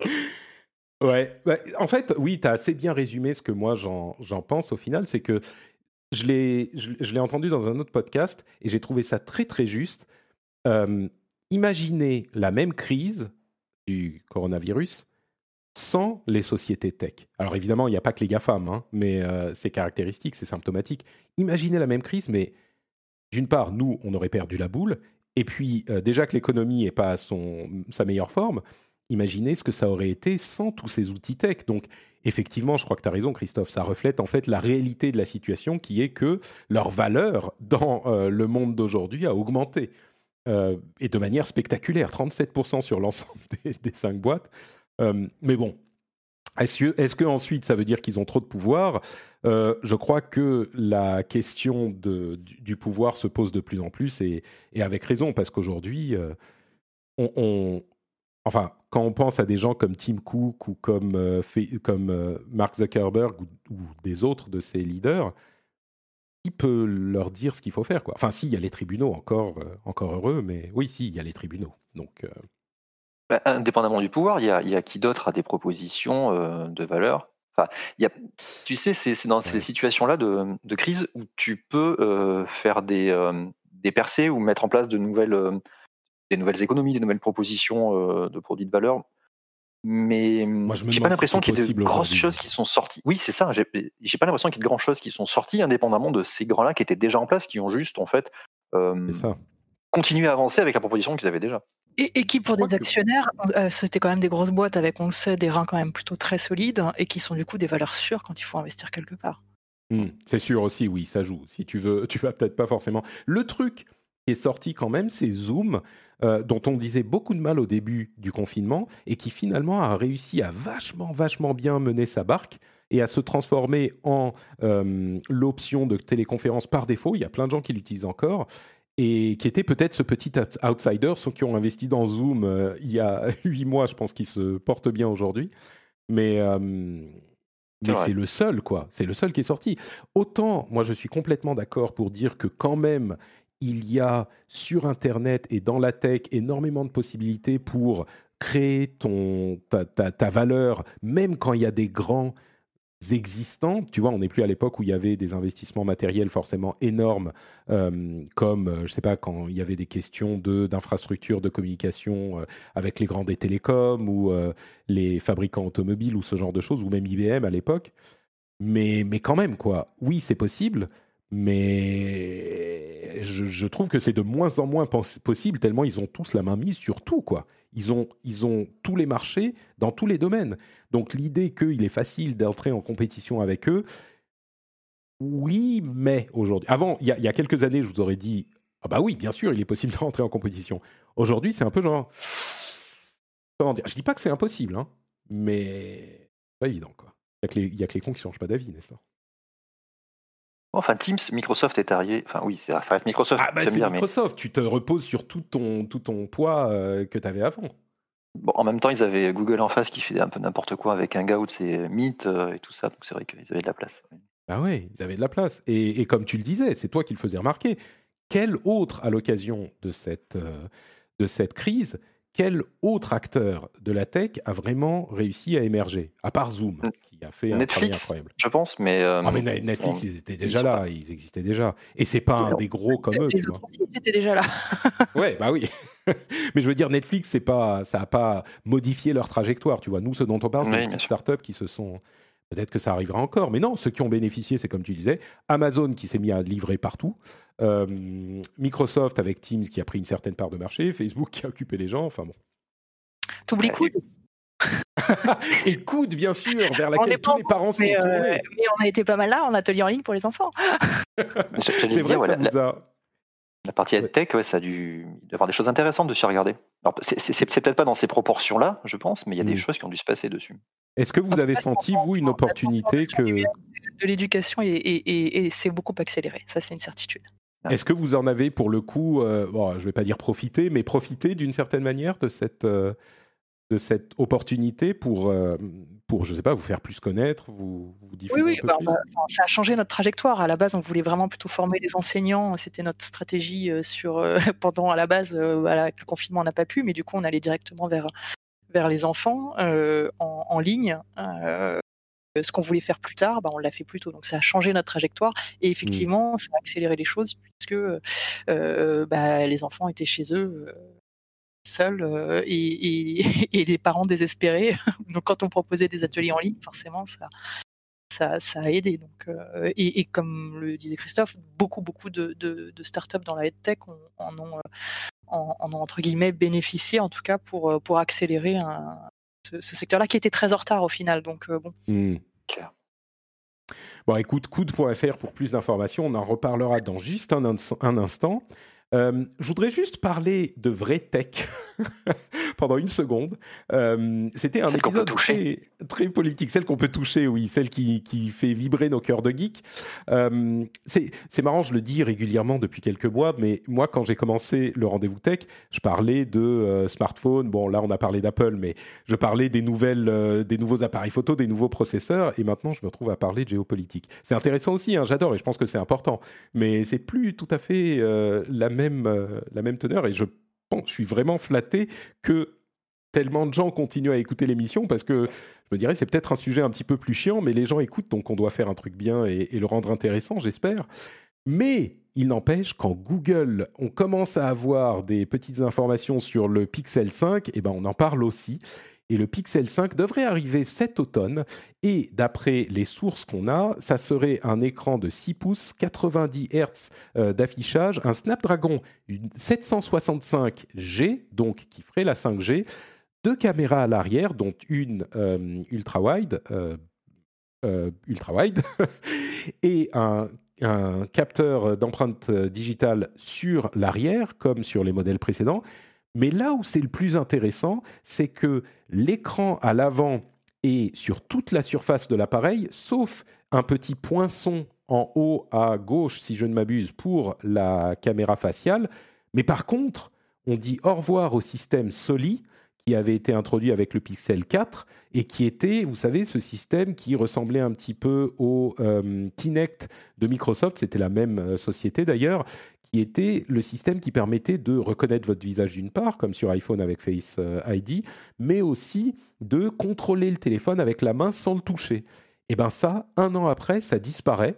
[SPEAKER 1] Ouais, en fait, oui, tu as assez bien résumé ce que moi j'en pense au final, c'est que je l'ai entendu dans un autre podcast et j'ai trouvé ça très très juste. imaginez la même crise du coronavirus sans les sociétés tech. Alors évidemment, il n'y a pas que les GAFAM, hein, mais euh, c'est caractéristique, c'est symptomatique. Imaginez la même crise, mais d'une part, nous, on aurait perdu la boule, et puis euh, déjà que l'économie n'est pas à son, sa meilleure forme, imaginez ce que ça aurait été sans tous ces outils tech. Donc effectivement, je crois que tu as raison, Christophe, ça reflète en fait la réalité de la situation qui est que leur valeur dans euh, le monde d'aujourd'hui a augmenté. et de manière spectaculaire, 37% sur l'ensemble des, des cinq boîtes. Euh, mais bon, est-ce que, ensuite ça veut dire qu'ils ont trop de pouvoir? Euh, Je crois que la question du, pouvoir se pose de plus en plus et, avec raison parce qu'aujourd'hui, euh, enfin, quand on pense à des gens comme Tim Cook ou comme, Mark Zuckerberg ou, des autres de ces leaders, qui peut leur dire ce qu'il faut faire Enfin, si, il y a les tribunaux, encore, encore heureux, mais oui, si, il y a les tribunaux. Donc,
[SPEAKER 3] bah, indépendamment du pouvoir, il y a, qui d'autre a des propositions euh, de valeur? Enfin, y a, Tu sais, c'est dans ces situations-là de, crise où tu peux euh, faire des, euh, des percées ou mettre en place de nouvelles, des nouvelles économies, des nouvelles propositions de produits de valeur. Mais j'ai pas l'impression qu'il y ait de grosses choses qui sont sorties. Oui, c'est ça. J'ai pas l'impression qu'il y ait de grandes choses qui sont sorties, indépendamment de ces grands-là qui étaient déjà en place, qui ont juste en fait continué à avancer avec la proposition qu'ils avaient déjà.
[SPEAKER 2] Et, qui, pour des actionnaires, euh, c'était quand même des grosses boîtes avec, on le sait, des reins quand même plutôt très solides et qui sont du coup des valeurs sûres quand il faut investir quelque part.
[SPEAKER 1] Mmh, c'est sûr aussi, oui, ça joue. Si tu veux, tu vas peut-être pas forcément. Le truc qui est sorti quand même, c'est Zoom, euh, dont on disait beaucoup de mal au début du confinement et qui finalement a réussi à vachement, vachement bien mener sa barque et à se transformer en euh, l'option de téléconférence par défaut. Il y a plein de gens qui l'utilisent encore et qui était peut-être ce petit outsider, ceux qui ont investi dans Zoom euh, il y a huit mois, je pense qu'ils se portent bien aujourd'hui. Mais, euh, mais c'est le seul, quoi. C'est le seul qui est sorti. Autant, moi, je suis complètement d'accord pour dire que quand même, il y a sur Internet et dans la tech énormément de possibilités pour créer ton, ta, ta valeur, même quand il y a des grands existants. Tu vois, on n'est plus à l'époque où il y avait des investissements matériels forcément énormes, euh, comme, euh, je sais pas, quand il y avait des questions d'infrastructures de, communication euh, avec les grands des télécoms ou les fabricants automobiles ou ce genre de choses, ou même IBM à l'époque. Mais, mais quand même, quoi. Oui, c'est possible, mais je, je trouve que c'est de moins en moins possible tellement ils ont tous la main mise sur tout, quoi. Ils ont, ils ont tous les marchés dans tous les domaines. Donc l'idée qu'il est facile d'entrer en compétition avec eux, oui, mais aujourd'hui. Avant, il y, a quelques années, je vous aurais dit, ah bah oui, bien sûr, il est possible d'entrer en compétition. Aujourd'hui, c'est un peu genre, comment dire? Je dis pas que c'est impossible, hein, mais pas évident quoi. Il y a que les cons qui changent pas d'avis, n'est-ce pas?
[SPEAKER 3] Enfin, Teams, Microsoft est arrivé. Enfin, oui, ça reste Microsoft.
[SPEAKER 1] Ah, bah, c'est Microsoft. Tu te reposes sur tout ton, tout ton poids euh, que tu avais avant.
[SPEAKER 3] Bon, en même temps, ils avaient Google en face qui fait un peu n'importe quoi avec Hangout et Meet euh, et tout ça. Donc, c'est vrai qu'ils avaient de la place.
[SPEAKER 1] Bah oui, ils avaient de la place. Et, comme tu le disais, c'est toi qui le faisais remarquer. Quel autre, à l'occasion de cette, euh, de cette crise, quel autre acteur de la tech a vraiment réussi à émerger, à part Zoom, qui a fait un travail incroyable
[SPEAKER 3] Je pense, mais.
[SPEAKER 1] Euh, ah, mais Netflix, ils étaient déjà là, ils existaient déjà. Et c'est pas un des gros comme eux.
[SPEAKER 2] Les autres ils étaient déjà là.
[SPEAKER 1] ouais, bah oui. mais je veux dire, Netflix, c'est pas, ça n'a pas modifié leur trajectoire. Tu vois, nous, ce dont on parle, c'est des petites startups qui se sont. Peut-être que ça arrivera encore, mais non, ceux qui ont bénéficié, c'est comme tu disais, Amazon qui s'est mis à livrer partout, euh, Microsoft avec Teams qui a pris une certaine part de marché, Facebook qui a occupé les gens, enfin bon.
[SPEAKER 2] T'oublies Coude
[SPEAKER 1] Et Coude, bien sûr, vers laquelle tous les parents sont euh,
[SPEAKER 2] mais on a été pas mal là en atelier en ligne pour les enfants.
[SPEAKER 1] c'est vrai, ça nous a...
[SPEAKER 3] La partie tech, ouais, ça a dû avoir des choses intéressantes de s'y regarder. C'est peut-être pas dans ces proportions-là, je pense, mais il y a des hmm. choses qui ont dû se passer dessus.
[SPEAKER 1] Est-ce que vous avez senti, vous, une opportunité que...
[SPEAKER 2] De l'éducation et c'est beaucoup accéléré, ça c'est une certitude.
[SPEAKER 1] Est-ce que vous en avez pour le coup, euh, bon, je ne vais pas dire profiter, mais profiter d'une certaine manière de cette, euh, de cette opportunité pour, euh, pour, je sais pas, vous faire plus connaître, vous, vous diffuser
[SPEAKER 2] Oui, oui,
[SPEAKER 1] un peu
[SPEAKER 2] bah,
[SPEAKER 1] plus
[SPEAKER 2] bah, ça a changé notre trajectoire. À la base, on voulait vraiment plutôt former les enseignants. C'était notre stratégie euh, sur euh, pendant à la base. euh, voilà, avec le confinement, on n'a pas pu, mais du coup, on allait directement vers vers les enfants euh, en, en ligne. Euh, ce qu'on voulait faire plus tard, bah, on l'a fait plus tôt. Donc ça a changé notre trajectoire et effectivement, ça a accéléré les choses puisque euh, bah, les enfants étaient chez eux euh, euh, et, et- et les parents désespérés. Donc quand on proposait des ateliers en ligne, forcément, ça, ça, ça a aidé. Donc, euh, et, et comme le disait Christophe, beaucoup, beaucoup de, de, de startups dans la en ont, euh, en, en ont, entre guillemets, bénéficié, en tout cas, pour, pour accélérer un, ce, ce secteur-là qui était très en retard au final. Donc, euh, bon.
[SPEAKER 3] Clair.
[SPEAKER 1] Bon, écoute, coude.fr pour plus d'informations. On en reparlera dans juste un, ins- un instant. Euh, je voudrais juste parler de vraie tech pendant une seconde. Euh, C'était un
[SPEAKER 3] Celle
[SPEAKER 1] épisode très, très politique, celle qu'on peut toucher, oui, celle qui, qui fait vibrer nos cœurs de geek. Euh, C'est c'est marrant, je le dis régulièrement depuis quelques mois, mais moi, quand j'ai commencé le rendez-vous tech, je parlais de euh, smartphones. Bon, là, on a parlé d'Apple, mais je parlais des nouvelles, euh, des nouveaux appareils photo, des nouveaux processeurs, et maintenant, je me retrouve à parler de géopolitique. C'est intéressant aussi, hein, j'adore, et je pense que c'est important, mais c'est plus tout à fait euh, la même, la même teneur, et je je suis vraiment flatté que tellement de gens continuent à écouter l'émission parce que je me dirais c'est peut-être un sujet un petit peu plus chiant, mais les gens écoutent donc on doit faire un truc bien et, le rendre intéressant, j'espère. Mais il n'empêche, quand Google, on commence à avoir des petites informations sur le Pixel 5, et ben on en parle aussi. Et le Pixel 5 devrait arriver cet automne. Et d'après les sources qu'on a, ça serait un écran de 6 pouces, 90 Hz euh, d'affichage, un Snapdragon une 765G, donc qui ferait la 5G, deux caméras à l'arrière, dont une euh, ultra-wide, euh, euh, ultra-wide, et un, un capteur d'empreinte digitale sur l'arrière, comme sur les modèles précédents. Mais là où c'est le plus intéressant, c'est que l'écran à l'avant est sur toute la surface de l'appareil, sauf un petit poinçon en haut à gauche, si je ne m'abuse, pour la caméra faciale. Mais par contre, on dit au revoir au système Soli qui avait été introduit avec le Pixel 4 et qui était, vous savez, ce système qui ressemblait un petit peu au euh, Kinect de Microsoft, c'était la même euh, société d'ailleurs, qui était le système qui permettait de reconnaître votre visage d'une part, comme sur iPhone avec Face euh, ID, mais aussi de contrôler le téléphone avec la main sans le toucher. Et bien ça, un an après, ça disparaît.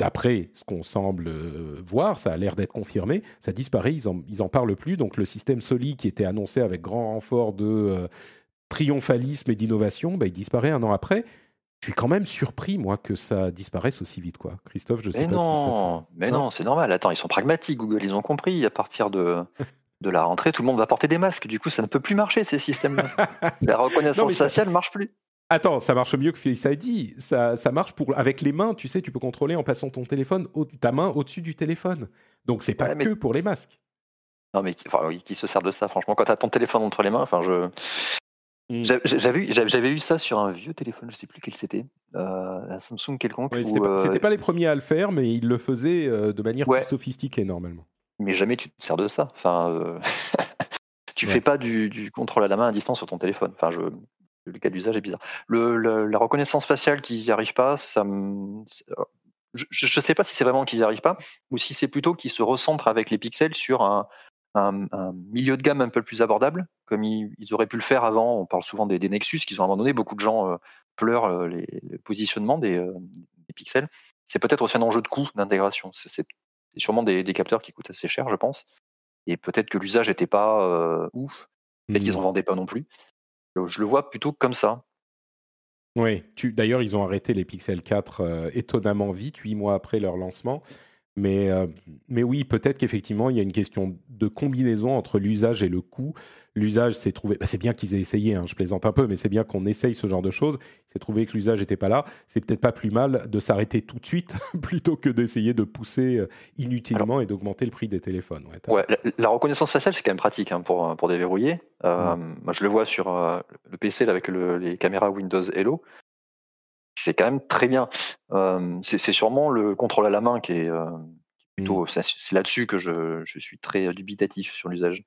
[SPEAKER 1] D'après ce qu'on semble euh, voir, ça a l'air d'être confirmé, ça disparaît, ils en, ils en parlent plus. Donc le système Soli qui était annoncé avec grand renfort de euh, triomphalisme et d'innovation, ben, il disparaît un an après. Je suis quand même surpris, moi, que ça disparaisse aussi vite, quoi. Christophe, je sais
[SPEAKER 3] Mais
[SPEAKER 1] pas si ça
[SPEAKER 3] non, mais
[SPEAKER 1] Non
[SPEAKER 3] non, c'est normal. Attends, ils sont pragmatiques, Google, ils ont compris. À partir de, de la rentrée, tout le monde va porter des masques. Du coup, ça ne peut plus marcher, ces systèmes-là. la
[SPEAKER 1] Non,
[SPEAKER 3] reconnaissance
[SPEAKER 1] ça-
[SPEAKER 3] faciale ne marche plus.
[SPEAKER 1] Attends, ça marche mieux que Face ID. Ça, ça marche pour avec les mains. Tu sais, tu peux contrôler en passant ton téléphone, au- ta main au-dessus du téléphone. Donc c'est pas
[SPEAKER 3] Ouais, mais-
[SPEAKER 1] que pour les masques.
[SPEAKER 3] Non, mais qui, enfin, oui, qui se sert de ça, franchement, quand tu as ton téléphone entre les mains, enfin, je.
[SPEAKER 1] Mm.
[SPEAKER 3] J'a- J'avais eu, ça sur un vieux téléphone, je sais plus quel c'était, euh, un Samsung quelconque,
[SPEAKER 1] Ouais,
[SPEAKER 3] où,
[SPEAKER 1] c'était pas,
[SPEAKER 3] euh,
[SPEAKER 1] c'était pas les premiers à le faire, mais ils le faisaient euh, de manière
[SPEAKER 3] Ouais.
[SPEAKER 1] plus sophistiquée normalement.
[SPEAKER 3] mais jamais tu te sers de ça. Enfin, euh, tu
[SPEAKER 1] Ouais.
[SPEAKER 3] fais pas du, du contrôle à la main à distance sur ton téléphone. Enfin, je, le cas d'usage est bizarre. Le, le- la reconnaissance faciale qu'ils n'y arrivent pas, ça me- c'est- je, je sais pas si c'est vraiment qu'ils n'y arrivent pas ou si c'est plutôt qu'ils se recentrent avec les pixels sur un, un- un milieu de gamme un peu plus abordable, comme ils, ils auraient pu le faire avant. On parle souvent des, des Nexus qu'ils ont abandonné. Beaucoup de gens euh, pleurent euh, les, le positionnement des, euh, des pixels. C'est peut-être aussi un enjeu de coût d'intégration. C'est sûrement des, des capteurs qui coûtent assez cher, je pense. Et peut-être que l'usage n'était pas euh, ouf. Peut-être qu'ils
[SPEAKER 1] Mm.
[SPEAKER 3] en vendaient pas non plus. Je le vois plutôt comme ça.
[SPEAKER 1] Oui, d'ailleurs, ils ont arrêté les Pixel 4 euh, étonnamment vite, huit mois après leur lancement. Mais, euh, mais oui, peut-être qu'effectivement, il y a une question de combinaison entre l'usage et le coût. L'usage, c'est trouvé. bah, c'est bien qu'ils aient essayé, hein, je plaisante un peu, mais c'est bien qu'on essaye ce genre de choses. C'est trouvé que l'usage n'était pas là. C'est peut-être pas plus mal de s'arrêter tout de suite plutôt que d'essayer de pousser euh, inutilement et d'augmenter le prix des téléphones. Ouais,
[SPEAKER 3] la, la reconnaissance faciale, c'est quand même pratique hein, pour, pour déverrouiller. Euh, Moi, je le vois sur euh, le PC là, avec le- les caméras Windows Hello. C'est quand même très bien. Euh, c'est sûrement le contrôle à la main qui est euh, plutôt. c'est- C'est là-dessus que je, je suis très dubitatif sur l'usage.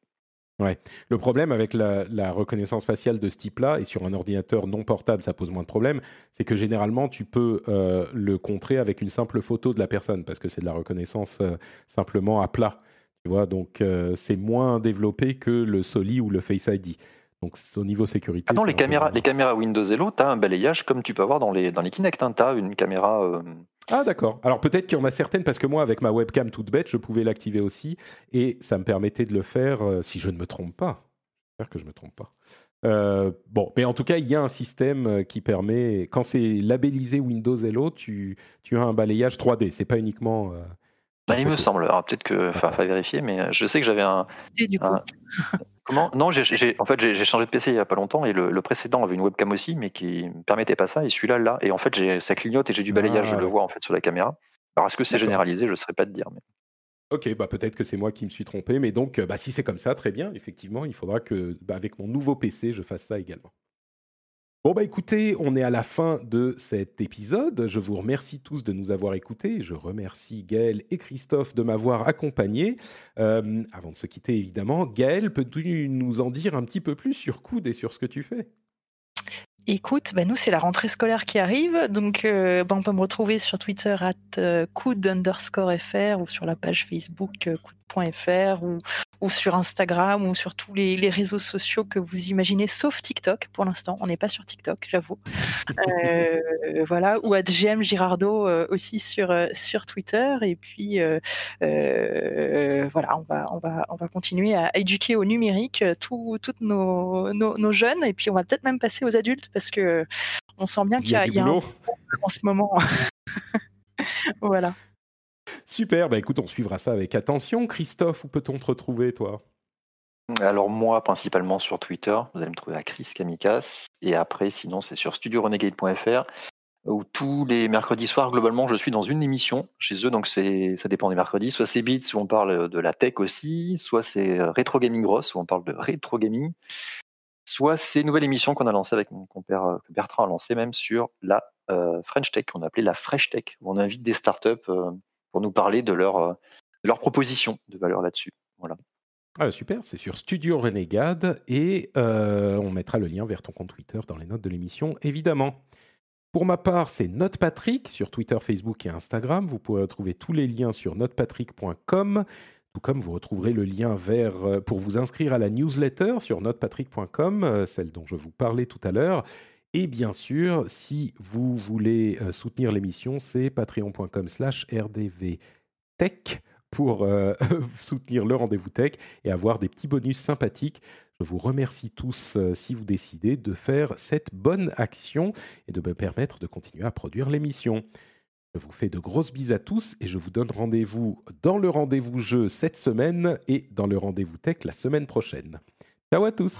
[SPEAKER 1] Ouais. Le problème avec la, la reconnaissance faciale de ce type-là, et sur un ordinateur non portable, ça pose moins de problèmes, c'est que généralement, tu peux euh, le contrer avec une simple photo de la personne, parce que c'est de la reconnaissance euh, simplement à plat. Tu vois, donc euh, c'est moins développé que le Soli ou le Face ID. Donc au niveau sécurité.
[SPEAKER 3] Ah non, les
[SPEAKER 1] peu
[SPEAKER 3] caméras,
[SPEAKER 1] moins.
[SPEAKER 3] les caméras Windows Hello, tu as un balayage comme tu peux avoir dans les, dans les Kinect. Tu as une caméra. euh,
[SPEAKER 1] Ah d'accord. Alors peut-être qu'il y en a certaines parce que moi avec ma webcam toute bête, je pouvais l'activer aussi et ça me permettait de le faire euh, si je ne me trompe pas. J'espère que je me trompe pas. Euh, bon, mais en tout cas, il y a un système qui permet, quand c'est labellisé Windows Hello, tu, tu as un balayage 3D. C'est pas uniquement. euh,
[SPEAKER 3] bah, il me semble. Alors peut-être que. Enfin, faut vérifier, mais je sais que j'avais un.
[SPEAKER 2] C'était du coup.
[SPEAKER 3] Ah. Comment? Non, en fait, j'ai, changé de PC il y a pas longtemps et le, le précédent avait une webcam aussi, mais qui ne permettait pas ça. Et celui-là, là. Et en fait, j'ai, ça clignote et j'ai du balayage,
[SPEAKER 1] Ah,
[SPEAKER 3] je le
[SPEAKER 1] ouais.
[SPEAKER 3] vois en fait sur la caméra. Alors, est-ce que c'est généralisé? Je ne saurais pas te dire. Mais...
[SPEAKER 1] Ok, bah peut-être que c'est moi qui me suis trompé, mais donc euh, bah, si c'est comme ça, très bien. Effectivement, il faudra que bah, avec mon nouveau PC, je fasse ça également. Bon bah écoutez, on est à la fin de cet épisode. Je vous remercie tous de nous avoir écoutés. Je remercie Gaël et Christophe de m'avoir accompagné. Euh, avant de se quitter, évidemment, Gaël, peux-tu nous en dire un petit peu plus sur Coude et sur ce que tu fais?
[SPEAKER 2] Écoute, bah nous c'est la rentrée scolaire qui arrive, donc euh, bah, on peut me retrouver sur Twitter at euh, coude underscore fr ou sur la page Facebook euh, coude.fr ou, ou sur Instagram ou sur tous les, les réseaux sociaux que vous imaginez, sauf TikTok pour l'instant. On n'est pas sur TikTok, j'avoue. Euh, voilà, ou à GM Girardo euh, aussi sur, euh, sur Twitter. Et puis voilà, on va, on, va, on va continuer à éduquer au numérique tous toutes nos, nos, nos jeunes. Et puis on va peut-être même passer aux adultes parce que on sent bien
[SPEAKER 1] Il
[SPEAKER 2] qu'il
[SPEAKER 1] y
[SPEAKER 2] y
[SPEAKER 1] a
[SPEAKER 2] y a un en ce moment. voilà.
[SPEAKER 1] Super, bah écoute, on suivra ça avec attention. Christophe, où peut-on te retrouver, toi?
[SPEAKER 3] Alors, moi, principalement sur Twitter, vous allez me trouver à Chris Kamikas. Et après, sinon, c'est sur studiorenegade.fr où tous les mercredis soirs, globalement, je suis dans une émission chez eux. Donc, ça dépend des mercredis. Soit c'est Beats où on parle de la tech aussi, soit c'est euh, Retro Gaming Gross où on parle de rétro gaming, soit c'est une nouvelle émission qu'on a lancée avec mon compère euh, que Bertrand a lancé même sur la euh, French Tech, qu'on a appelée la Fresh Tech, où on invite des startups euh, pour nous parler de leur, euh, de leurs propositions de valeur là-dessus. Voilà.
[SPEAKER 1] Ah, super, c'est sur Studio Renegade et euh, on mettra le lien vers ton compte Twitter dans les notes de l'émission, évidemment. Pour ma part, c'est NotePatrick sur Twitter, Facebook et Instagram. Vous pourrez retrouver tous les liens sur notepatrick.com, tout comme vous retrouverez le lien vers, euh, pour vous inscrire à la newsletter sur notepatrick.com, euh, celle dont je vous parlais tout à l'heure. Et bien sûr, si vous voulez euh, soutenir l'émission, c'est patreon.com slash rdvtech pour euh, soutenir le rendez-vous tech et avoir des petits bonus sympathiques. Je vous remercie tous euh, si vous décidez de faire cette bonne action et de me permettre de continuer à produire l'émission. Je vous fais de grosses bises à tous et je vous donne rendez-vous dans le rendez-vous jeu cette semaine et dans le rendez-vous tech la semaine prochaine. Ciao à tous